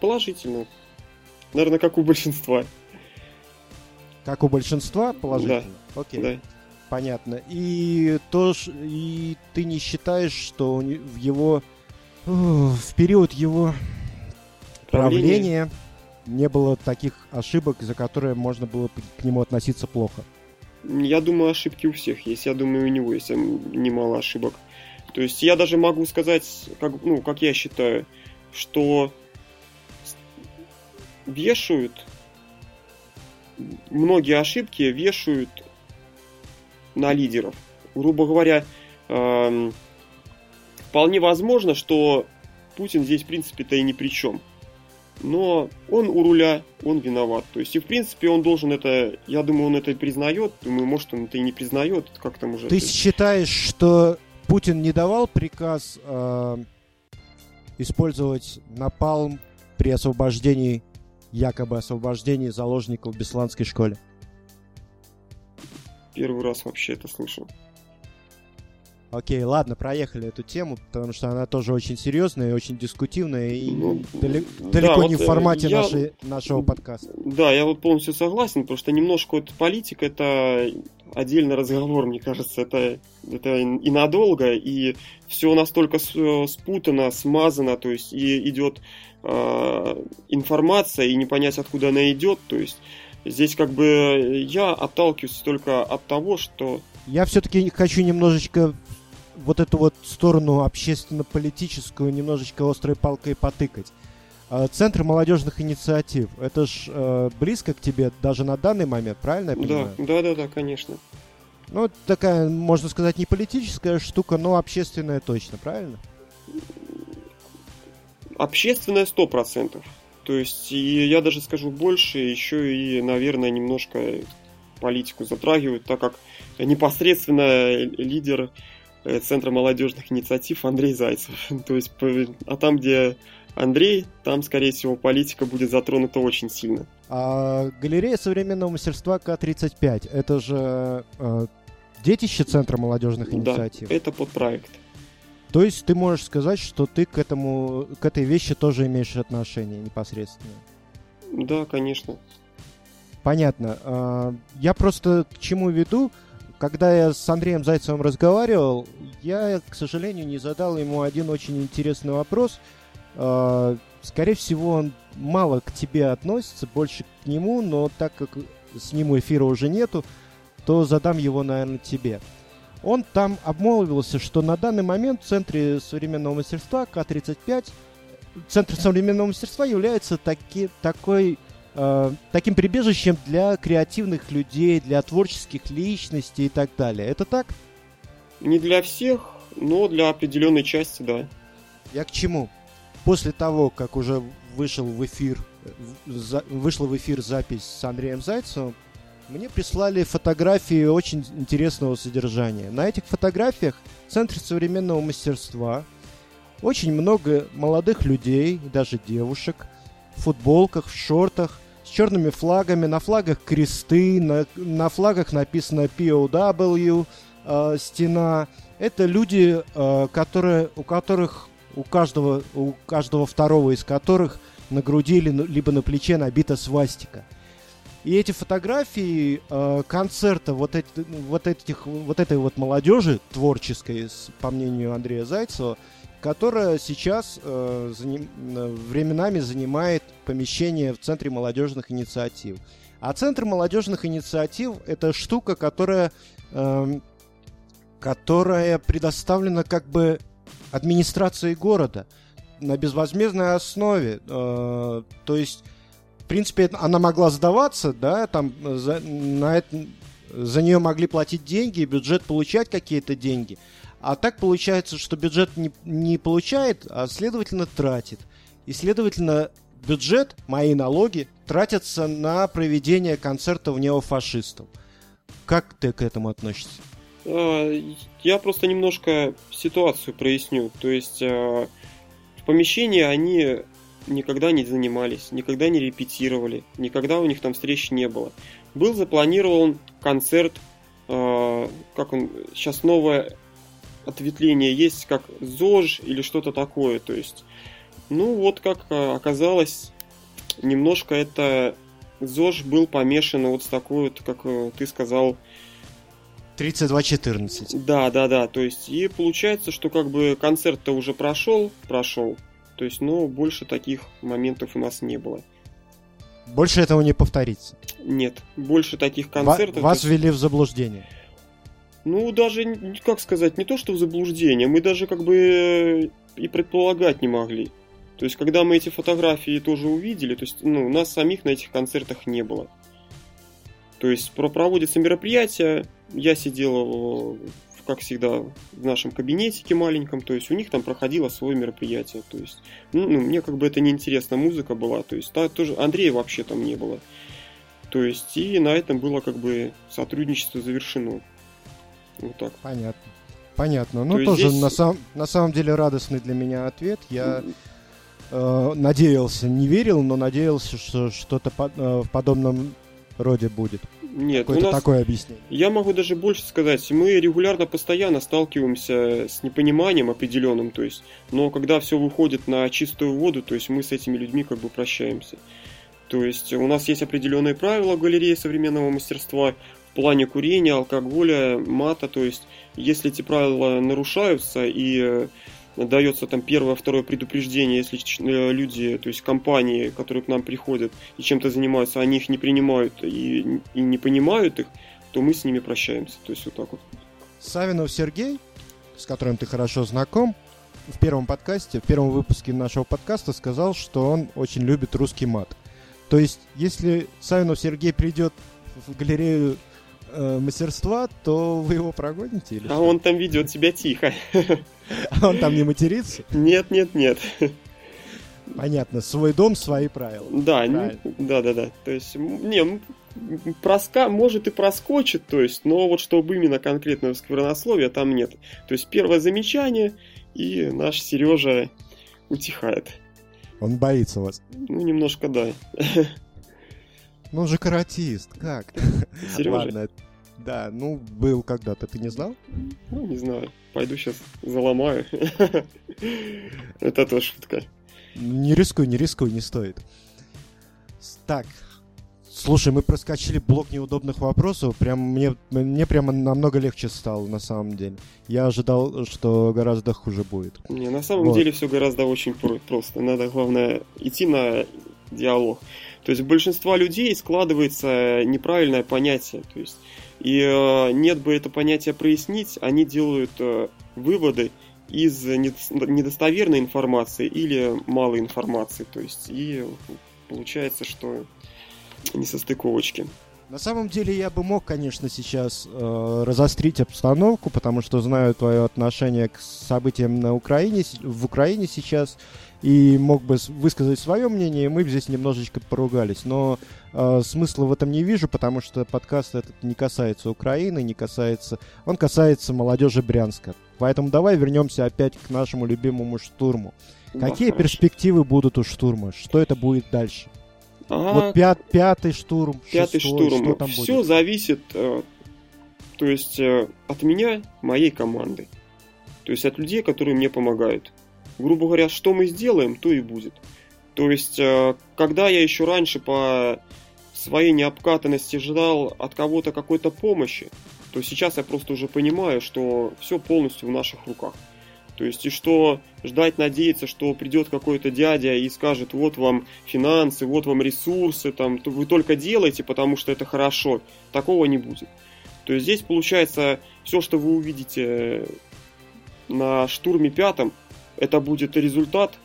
Положительно. Наверное, как у большинства. Как у большинства положительно? Да. Окей. Да. Понятно. И то, и ты не считаешь, что в его в период его правления не было таких ошибок, за которые можно было к нему относиться плохо? Я думаю, ошибки у всех есть. Я думаю, у него есть немало ошибок. То есть я даже могу сказать, как, ну, как я считаю, что вешают, многие ошибки вешают на лидеров. Грубо говоря, эм, вполне возможно, что Путин здесь, в принципе-то, и ни при чем. Но он у руля, он виноват. То есть, и в принципе, он должен это, я думаю, он это признает. Думаю, может, он это и не признает. Как там уже. Ты это... считаешь, что Путин не давал приказ э, использовать напалм при освобождении якобы освобождении заложников в Бесланской школе? Первый раз вообще это слышал. Окей, ладно, проехали эту тему, потому что она тоже очень серьезная и очень дискутивная, и ну, дали, да, далеко вот не в э, формате я, нашей, нашего подкаста. Да, я вот полностью согласен, потому что немножко вот политика это отдельный разговор, мне кажется, это, это и надолго, и все настолько спутано, смазано, то есть и идет э, информация, и не понять, откуда она идет, то есть здесь как бы я отталкиваюсь только от того, что... Я все-таки хочу немножечко вот эту вот сторону общественно-политическую немножечко острой палкой потыкать. А Центр молодежных инициатив, это ж э, близко к тебе даже на данный момент, правильно я понимаю? Да, да, да, да, конечно. Ну, такая, можно сказать, не политическая штука, но общественная точно, правильно? Общественная сто процентов. То есть, и я даже скажу больше, еще и, наверное, немножко политику затрагивают, так как непосредственно лидер Центра молодежных инициатив Андрей Зайцев. То есть, а там, где Андрей, там, скорее всего, политика будет затронута очень сильно. А галерея современного мастерства К-35, это же э, детище Центра молодежных инициатив? Да, это подпроект. То есть ты можешь сказать, что ты к этому, к этой вещи тоже имеешь отношение непосредственно? Да, конечно. Понятно. А, я просто к чему веду? Когда я с Андреем Зайцевым разговаривал, я, к сожалению, не задал ему один очень интересный вопрос. А, скорее всего, он мало к тебе относится, больше к нему, но так как с ним эфира уже нету, то задам его, наверное, тебе. Он там обмолвился, что на данный момент в Центре современного мастерства К-35 Центр современного мастерства является таки, такой, э, таким прибежищем для креативных людей, для творческих личностей и так далее. Это так? Не для всех, но для определенной части, да. Я к чему? После того, как уже вышел в эфир, за, вышла в эфир запись с Андреем Зайцевым, мне прислали фотографии очень интересного содержания. На этих фотографиях в Центре современного мастерства очень много молодых людей, даже девушек, в футболках, в шортах, с черными флагами, на флагах кресты, на, на флагах написано POW, э, стена. Это люди, э, которые, у которых, у каждого, у каждого второго из которых на груди либо на плече набита свастика. И эти фотографии э, концерта вот, эти, вот, этих, вот этой вот молодежи творческой, по мнению Андрея Зайцева, которая сейчас э, заним, временами занимает помещение в Центре молодежных инициатив. А Центр молодежных инициатив это штука, которая, э, которая предоставлена как бы администрацией города на безвозмездной основе. Э, то есть в принципе, она могла сдаваться, да, там за, на это, за нее могли платить деньги, бюджет получать какие-то деньги. А так получается, что бюджет не, не получает, а следовательно тратит. И следовательно бюджет, мои налоги, тратятся на проведение концертов неофашистов. Как ты к этому относишься? А, я просто немножко ситуацию проясню. То есть а, в помещении они никогда не занимались, никогда не репетировали, никогда у них там встреч не было. Был запланирован концерт, э, как он, сейчас новое ответвление есть, как ЗОЖ или что-то такое, то есть, ну вот как оказалось, немножко это ЗОЖ был помешан вот с такой вот, как э, ты сказал, 3214. Да, да, да. То есть, и получается, что как бы концерт-то уже прошел, прошел. То есть, но больше таких моментов у нас не было. Больше этого не повторится? Нет, больше таких концертов... Вас ввели в заблуждение? Ну, даже, как сказать, не то, что в заблуждение, мы даже как бы э, и предполагать не могли. То есть, когда мы эти фотографии тоже увидели, то есть, ну, нас самих на этих концертах не было. То есть, проводятся мероприятия, я сидел как всегда, в нашем кабинетике маленьком, то есть у них там проходило свое мероприятие, то есть, ну, ну мне как бы это неинтересно, музыка была, то есть, та, тоже Андрея вообще там не было, то есть, и на этом было как бы сотрудничество завершено, вот так. Понятно. Понятно. Ну, то тоже здесь... на, сам, на самом деле радостный для меня ответ. Я э, надеялся, не верил, но надеялся, что что-то по, э, в подобном роде будет. Нет, Какое-то нас... такое объяснение. Я могу даже больше сказать. Мы регулярно, постоянно сталкиваемся с непониманием определенным, то есть, но когда все выходит на чистую воду, то есть мы с этими людьми как бы прощаемся. То есть у нас есть определенные правила галереи современного мастерства в плане курения, алкоголя, мата, то есть если эти правила нарушаются и дается там первое, второе предупреждение, если э, люди, то есть компании, которые к нам приходят и чем-то занимаются, они их не принимают и, и не понимают их, то мы с ними прощаемся. То есть вот так вот. Савинов Сергей, с которым ты хорошо знаком, в первом подкасте, в первом выпуске нашего подкаста сказал, что он очень любит русский мат. То есть, если Савинов Сергей придет в галерею э, мастерства, то вы его прогоните? Или а что? он там ведет себя тихо. А он там не матерится? Нет, нет, нет. Понятно, свой дом, свои правила. Да, не, да, да, да. То есть, не, проска, может и проскочит, то есть, но вот чтобы именно конкретного сквернословия там нет. То есть первое замечание, и наш Сережа утихает. Он боится вас. Ну, немножко да. Ну, он же каратист, как? Сережа? Ладно, да, ну, был когда-то, ты не знал? Ну, не знаю. Пойду сейчас заломаю. Это тоже шутка. Не рискуй, не рискуй, не стоит. Так, Слушай, мы проскочили блок неудобных вопросов. Прям мне, мне прямо намного легче стало, на самом деле. Я ожидал, что гораздо хуже будет. Не, на самом вот. деле все гораздо очень просто. Надо, главное, идти на диалог. То есть у большинства людей складывается неправильное понятие. То есть, и э, нет бы это понятие прояснить, они делают э, выводы из недостоверной информации или малой информации. То есть, и получается, что несостыковочки. На самом деле я бы мог, конечно, сейчас э, разострить обстановку, потому что знаю твое отношение к событиям на Украине, в Украине сейчас, и мог бы высказать свое мнение, и мы бы здесь немножечко поругались. Но э, смысла в этом не вижу, потому что подкаст этот не касается Украины, не касается... Он касается молодежи Брянска. Поэтому давай вернемся опять к нашему любимому штурму. Да, Какие хорошо. перспективы будут у штурма? Что это будет дальше? А, вот пят, пятый штурм, пятый шестой, штурм. Что там Все будет? зависит, э, то есть э, от меня, моей команды, то есть от людей, которые мне помогают. Грубо говоря, что мы сделаем, то и будет. То есть, э, когда я еще раньше по своей необкатанности ждал от кого-то какой-то помощи, то сейчас я просто уже понимаю, что все полностью в наших руках. То есть, и что ждать, надеяться, что придет какой-то дядя и скажет, вот вам финансы, вот вам ресурсы, там, вы только делайте, потому что это хорошо. Такого не будет. То есть здесь получается все, что вы увидите на штурме пятом, это будет результат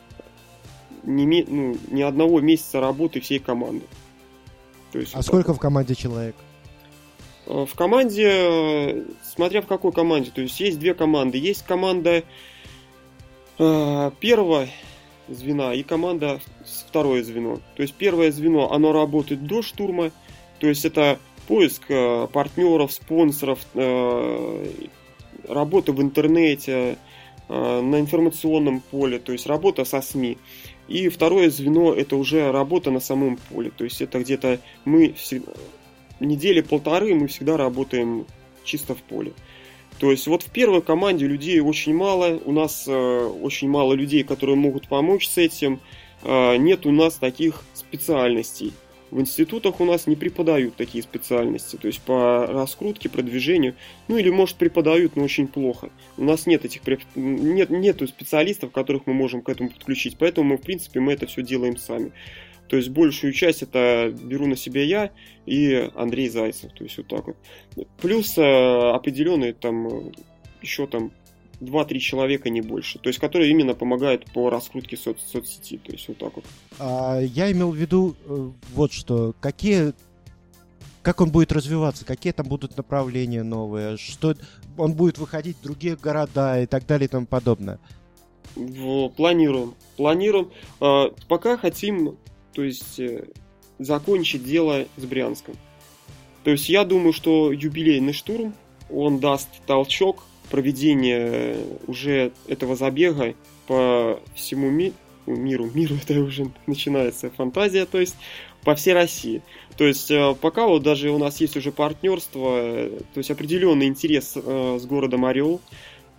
не, ну, не одного месяца работы всей команды. То есть, а вот сколько в команде человек? Э, в команде, смотря в какой команде, то есть есть две команды. Есть команда Э, первого звена и команда второе звено. То есть первое звено, оно работает до штурма, то есть это поиск э, партнеров, спонсоров, э, работа в интернете, на информационном поле, то есть работа со СМИ. И второе звено это уже работа на самом поле, то есть это где-то мы всегда, недели полторы мы всегда работаем чисто в поле. То есть вот в первой команде людей очень мало, у нас э, очень мало людей, которые могут помочь с этим. Э, нет у нас таких специальностей. В институтах у нас не преподают такие специальности, то есть по раскрутке, продвижению, ну или может преподают, но очень плохо. У нас нет этих нет нету специалистов, которых мы можем к этому подключить, поэтому мы в принципе мы это все делаем сами. То есть большую часть это беру на себя я и Андрей Зайцев. То есть вот так вот. Плюс э, определенные там э, еще там 2-3 человека, не больше. То есть, которые именно помогают по раскрутке соц соцсети. То есть, вот так вот. А, я имел в виду э, вот что. Какие как он будет развиваться, какие там будут направления новые, что он будет выходить в другие города и так далее и тому подобное. Планируем. Планируем. Пока хотим то есть э, закончить дело с Брянском. То есть я думаю, что юбилейный штурм, он даст толчок проведения уже этого забега по всему ми- миру. Миру это уже начинается фантазия, то есть по всей России. То есть э, пока вот даже у нас есть уже партнерство, э, то есть определенный интерес с городом Орел,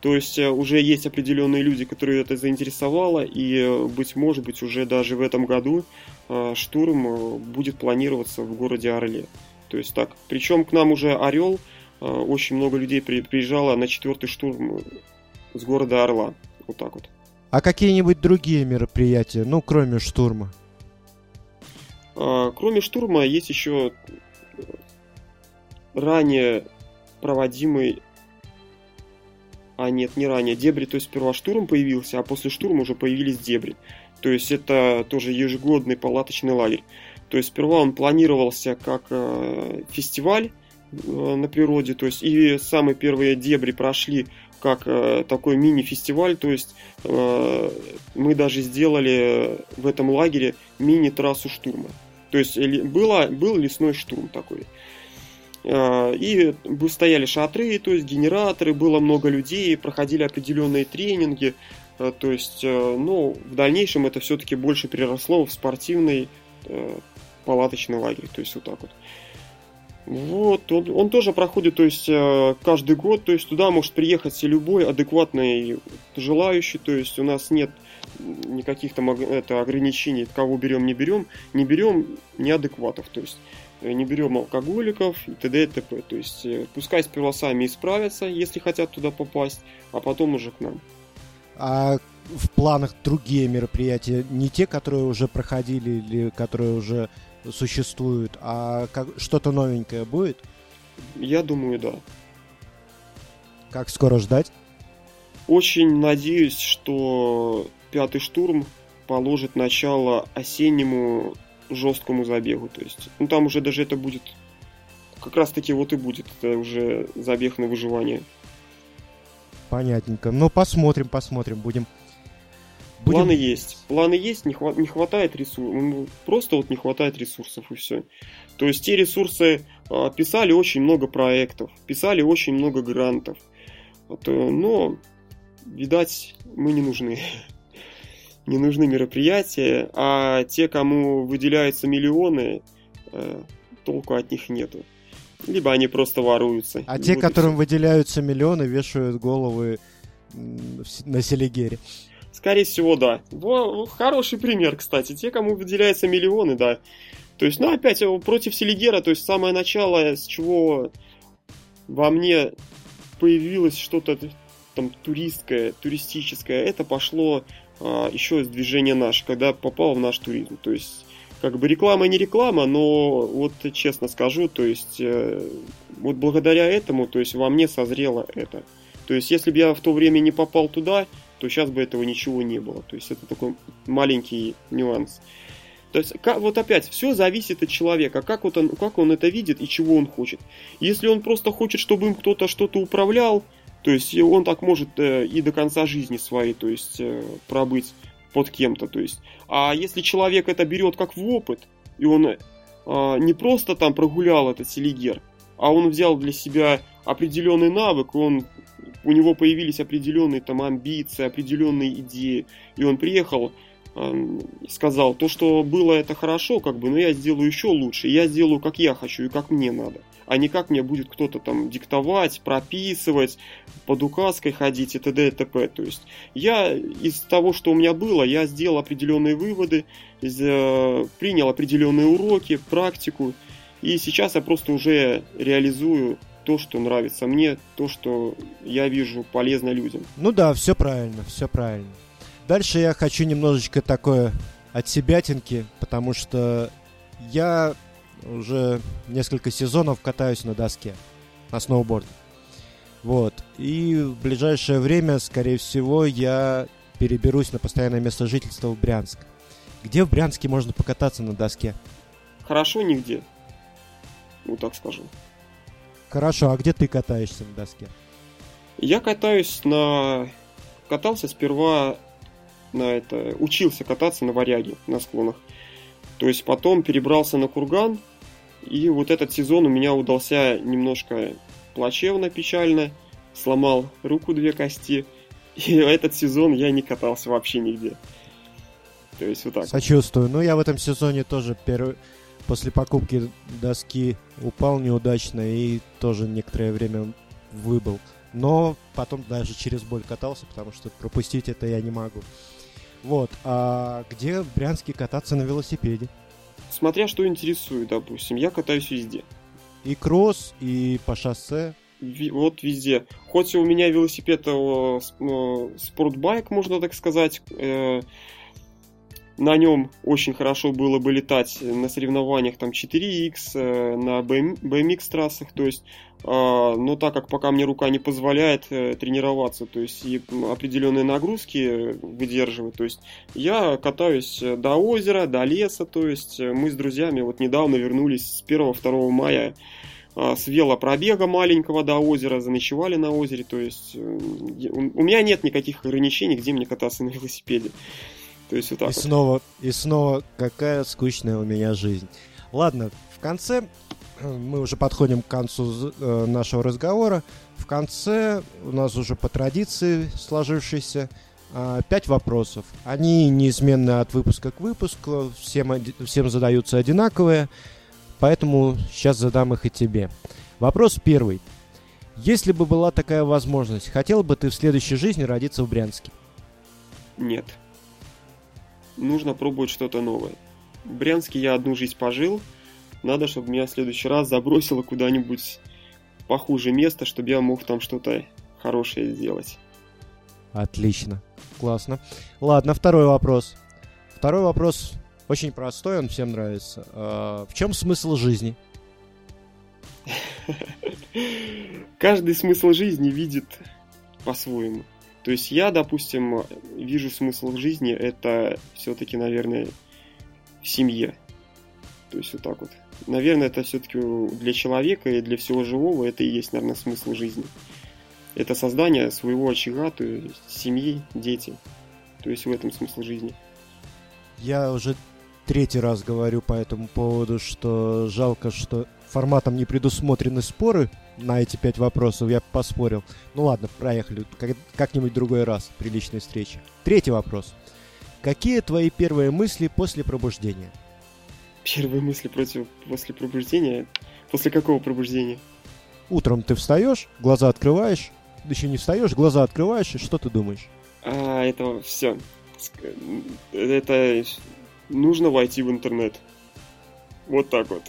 то есть уже есть определенные люди, которые это заинтересовало, и, быть может быть, уже даже в этом году Э, штурм э, будет планироваться в городе Орле. То есть так. Причем к нам уже Орел, э, очень много людей приезжало на четвертый штурм с города Орла. Вот так вот. А какие-нибудь другие мероприятия, ну, кроме штурма? Кроме штурма есть еще ранее проводимый А нет, не ранее. Дебри, то есть сперва штурм появился, а после штурма уже появились дебри. То есть это тоже ежегодный палаточный лагерь. То есть сперва он планировался как э, фестиваль э, на природе, то есть и самые первые дебри прошли как э, такой мини-фестиваль, то есть э, мы даже сделали в этом лагере мини-трассу штурма. То есть было, был лесной штурм такой. Э, и стояли шатры, то есть генераторы, было много людей, проходили определенные тренинги. Э, то есть, э, ну, в дальнейшем это все-таки больше переросло в спортивный палаточный лагерь. То есть вот так вот. Вот, он, он тоже проходит, то есть каждый год, то есть туда может приехать любой адекватный желающий, то есть у нас нет никаких там это, ограничений, кого берем, не берем, не берем неадекватов, то есть Э, не берем алкоголиков и т.д. и т.п. То есть э, пускай сперва сами исправятся, если хотят туда попасть, а потом уже к нам. А в планах другие мероприятия, не те, которые уже проходили или которые уже существуют, а как, что-то новенькое будет? Я думаю, да. Как скоро ждать? Очень надеюсь, что пятый штурм положит начало осеннему жесткому забегу. То есть, ну там уже даже это будет, как раз таки вот и будет, это уже забег на выживание. Понятненько. Ну, посмотрим, посмотрим, будем... будем... Планы есть. Планы есть, не, хва- не хватает ресурсов. Ну, просто вот не хватает ресурсов и все. То есть те ресурсы а, писали очень много проектов, писали очень много грантов. Вот, э, но, видать, мы не нужны. не нужны мероприятия, а те, кому выделяются миллионы, э, толку от них нету. Либо они просто воруются. А те, которым выделяются миллионы, вешают головы на Селигере. Скорее всего, да. Во, хороший пример, кстати. Те, кому выделяются миллионы, да. То есть, ну, опять, э, против Селигера, то есть, самое начало, с чего во мне появилось что-то там туристское, туристическое, это пошло а, еще из движения наш, когда попал в наш туризм. То есть, как бы реклама не реклама, но вот честно скажу, то есть, э, вот благодаря этому, то есть, во мне созрело это. То есть, если бы я в то время не попал туда, то сейчас бы этого ничего не было. То есть, это такой маленький нюанс. То есть, как, вот опять, все зависит от человека, как, вот он, как он это видит и чего он хочет. Если он просто хочет, чтобы им кто-то что-то управлял, то есть он так может э, и до конца жизни своей, то есть э, пробыть под кем-то, то есть. А если человек это берет как в опыт, и он э, не просто там прогулял этот селигер, а он взял для себя определенный навык, он, у него появились определенные там амбиции, определенные идеи, и он приехал сказал, то, что было это хорошо, как бы, но я сделаю еще лучше, я сделаю, как я хочу и как мне надо а не как мне будет кто-то там диктовать, прописывать, под указкой ходить и т.д. и т.п. То есть я из того, что у меня было, я сделал определенные выводы, принял определенные уроки, практику, и сейчас я просто уже реализую то, что нравится мне, то, что я вижу полезно людям. Ну да, все правильно, все правильно. Дальше я хочу немножечко такое от себятинки, потому что я уже несколько сезонов катаюсь на доске, на сноуборде. Вот. И в ближайшее время, скорее всего, я переберусь на постоянное место жительства в Брянск. Где в Брянске можно покататься на доске? Хорошо нигде. Вот так скажу. Хорошо, а где ты катаешься на доске? Я катаюсь на... Катался сперва на это... Учился кататься на варяге, на склонах. То есть потом перебрался на курган, и вот этот сезон у меня удался немножко плачевно, печально. Сломал руку две кости. И этот сезон я не катался вообще нигде. То есть вот так. Сочувствую. Ну, я в этом сезоне тоже первый... после покупки доски упал неудачно и тоже некоторое время выбыл. Но потом даже через боль катался, потому что пропустить это я не могу. Вот. А где в Брянске кататься на велосипеде? Смотря что интересует, допустим. Я катаюсь везде. И кросс, и по шоссе. Вот везде. Хоть у меня велосипед э, спортбайк, можно так сказать, э, на нем очень хорошо было бы летать на соревнованиях там 4X, э, на BMX трассах, то есть, а, но так как пока мне рука не позволяет э, тренироваться, то есть и определенные нагрузки выдерживать, то есть я катаюсь до озера, до леса, то есть мы с друзьями вот недавно вернулись с 1-2 мая а, с велопробега маленького до озера, заночевали на озере, то есть э, у меня нет никаких ограничений, где мне кататься на велосипеде. То есть вот так и вот. снова, и снова, какая скучная у меня жизнь. Ладно, в конце мы уже подходим к концу э, нашего разговора. В конце у нас уже по традиции сложившейся э, пять вопросов. Они неизменны от выпуска к выпуску, всем, всем задаются одинаковые, поэтому сейчас задам их и тебе. Вопрос первый. Если бы была такая возможность, хотел бы ты в следующей жизни родиться в Брянске? Нет нужно пробовать что-то новое. В Брянске я одну жизнь пожил, надо, чтобы меня в следующий раз забросило куда-нибудь похуже место, чтобы я мог там что-то хорошее сделать. Отлично. Классно. Ладно, второй вопрос. Второй вопрос очень простой, он всем нравится. А, в чем смысл жизни? Каждый смысл жизни видит по-своему. То есть я, допустим, вижу смысл в жизни, это все-таки, наверное, в семье. То есть вот так вот. Наверное, это все-таки для человека и для всего живого это и есть, наверное, смысл жизни. Это создание своего очага, то есть семьи, дети. То есть в этом смысл жизни. Я уже третий раз говорю по этому поводу, что жалко, что форматом не предусмотрены споры на эти пять вопросов, я поспорил. Ну ладно, проехали. Как-нибудь другой раз при личной встрече. Третий вопрос. Какие твои первые мысли после пробуждения? Первые мысли против, после пробуждения? После какого пробуждения? Утром ты встаешь, глаза открываешь, еще не встаешь, глаза открываешь, и что ты думаешь? А, это все. Это нужно войти в интернет. Вот так вот.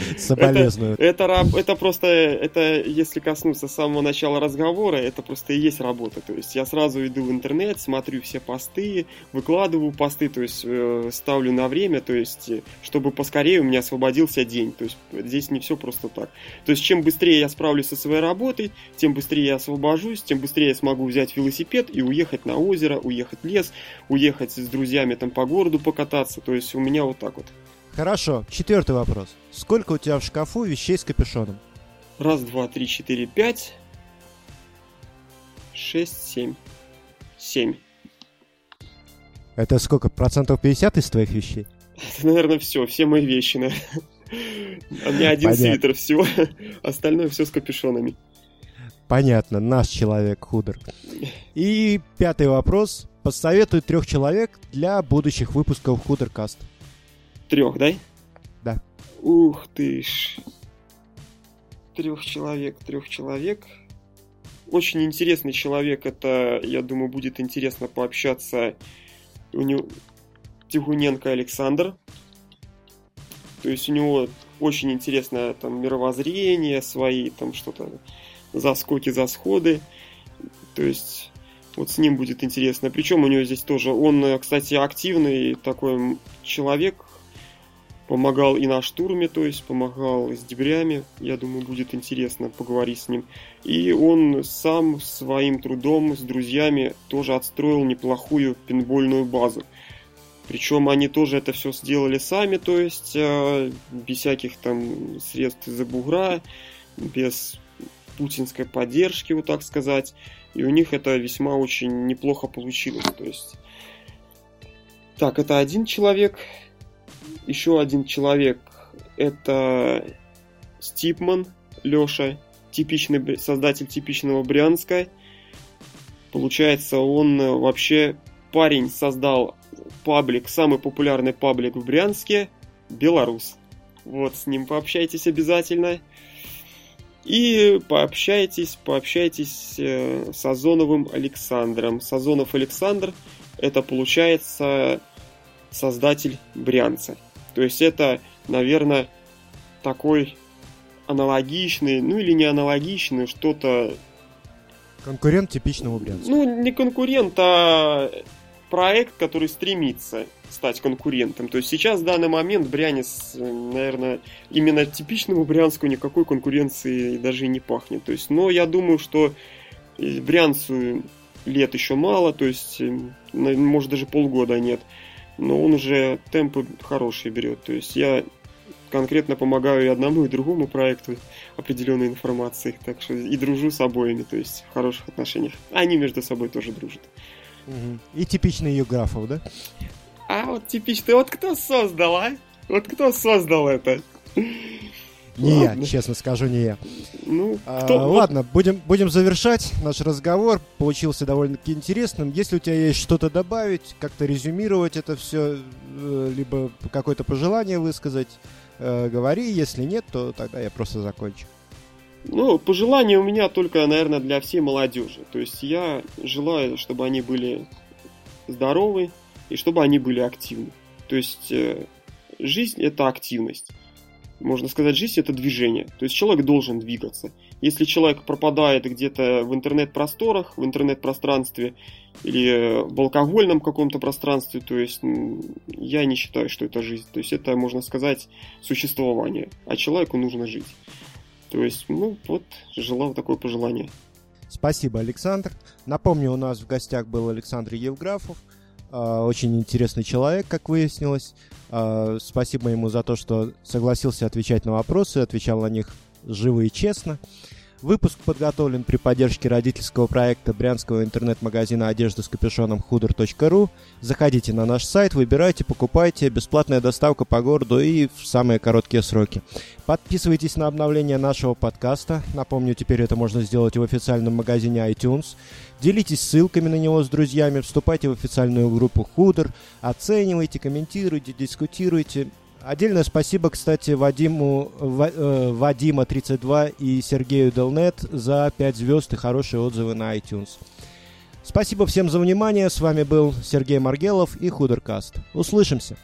Соболезную. Это, это, это просто, это если коснуться самого начала разговора, это просто и есть работа. То есть я сразу иду в интернет, смотрю все посты, выкладываю посты, то есть э, ставлю на время, то есть э, чтобы поскорее у меня освободился день. То есть здесь не все просто так. То есть чем быстрее я справлюсь со своей работой, тем быстрее я освобожусь, тем быстрее я смогу взять велосипед и уехать на озеро, уехать в лес, уехать с друзьями там по городу покататься. То есть у меня вот так вот. Хорошо, четвертый вопрос. Сколько у тебя в шкафу вещей с капюшоном? Раз, два, три, четыре, пять, шесть, семь. Семь. Это сколько? Процентов 50 из твоих вещей? Это, наверное, все. Все мои вещи, наверное. А у меня один Понятно. свитер всего. Остальное все с капюшонами. Понятно, наш человек худер. И пятый вопрос. Посоветуй трех человек для будущих выпусков Худеркаст. Трех, да? Да. Ух ты ж. Трех человек, трех человек. Очень интересный человек. Это, я думаю, будет интересно пообщаться. У него Тихуненко Александр. То есть у него очень интересное там мировоззрение, свои там что-то заскоки, засходы. То есть вот с ним будет интересно. Причем у него здесь тоже, он, кстати, активный такой человек, помогал и на штурме, то есть помогал с дебрями. Я думаю, будет интересно поговорить с ним. И он сам своим трудом с друзьями тоже отстроил неплохую пинбольную базу. Причем они тоже это все сделали сами, то есть э, без всяких там средств из-за бугра, без путинской поддержки, вот так сказать. И у них это весьма очень неплохо получилось. То есть так, это один человек еще один человек это Стипман Леша, типичный создатель типичного Брянска. Получается, он вообще парень создал паблик, самый популярный паблик в Брянске, Беларус. Вот, с ним пообщайтесь обязательно. И пообщайтесь, пообщайтесь э, с Озоновым Александром. Сазонов Александр, это получается создатель Брянца. То есть это, наверное, такой аналогичный, ну или не аналогичный, что-то... Конкурент типичного Брянска. Ну, не конкурент, а проект, который стремится стать конкурентом. То есть сейчас в данный момент Брянец, наверное, именно типичному Брянску никакой конкуренции даже и не пахнет. То есть, но я думаю, что Брянцу лет еще мало, то есть, может, даже полгода нет. Но он уже темпы хорошие берет. То есть я конкретно помогаю и одному, и другому проекту определенной информации. Так что и дружу с обоими, то есть в хороших отношениях. Они между собой тоже дружат. И типичный Юграфов, да? А вот типичный, вот кто создал, а? Вот кто создал это? Не ладно. я, честно скажу, не я. Ну, а, кто. Ладно, будем, будем завершать наш разговор. Получился довольно-таки интересным. Если у тебя есть что-то добавить, как-то резюмировать это все, э, либо какое-то пожелание высказать, э, говори. Если нет, то тогда я просто закончу. Ну, пожелание у меня только, наверное, для всей молодежи. То есть я желаю, чтобы они были здоровы и чтобы они были активны. То есть э, жизнь это активность. Можно сказать, жизнь это движение. То есть человек должен двигаться. Если человек пропадает где-то в интернет-просторах, в интернет-пространстве или в алкогольном каком-то пространстве, то есть я не считаю, что это жизнь. То есть это, можно сказать, существование. А человеку нужно жить. То есть, ну, вот, желал такое пожелание. Спасибо, Александр. Напомню, у нас в гостях был Александр Евграфов. А, очень интересный человек, как выяснилось. А, спасибо ему за то, что согласился отвечать на вопросы, отвечал на них живо и честно. Выпуск подготовлен при поддержке родительского проекта брянского интернет-магазина одежды с капюшоном худор.ру. Заходите на наш сайт, выбирайте, покупайте. Бесплатная доставка по городу и в самые короткие сроки. Подписывайтесь на обновление нашего подкаста. Напомню, теперь это можно сделать в официальном магазине iTunes. Делитесь ссылками на него с друзьями, вступайте в официальную группу Худор, оценивайте, комментируйте, дискутируйте. Отдельное спасибо, кстати, Вадиму, э, Вадима 32 и Сергею Делнет за 5 звезд и хорошие отзывы на iTunes. Спасибо всем за внимание. С вами был Сергей Маргелов и Худеркаст. Услышимся.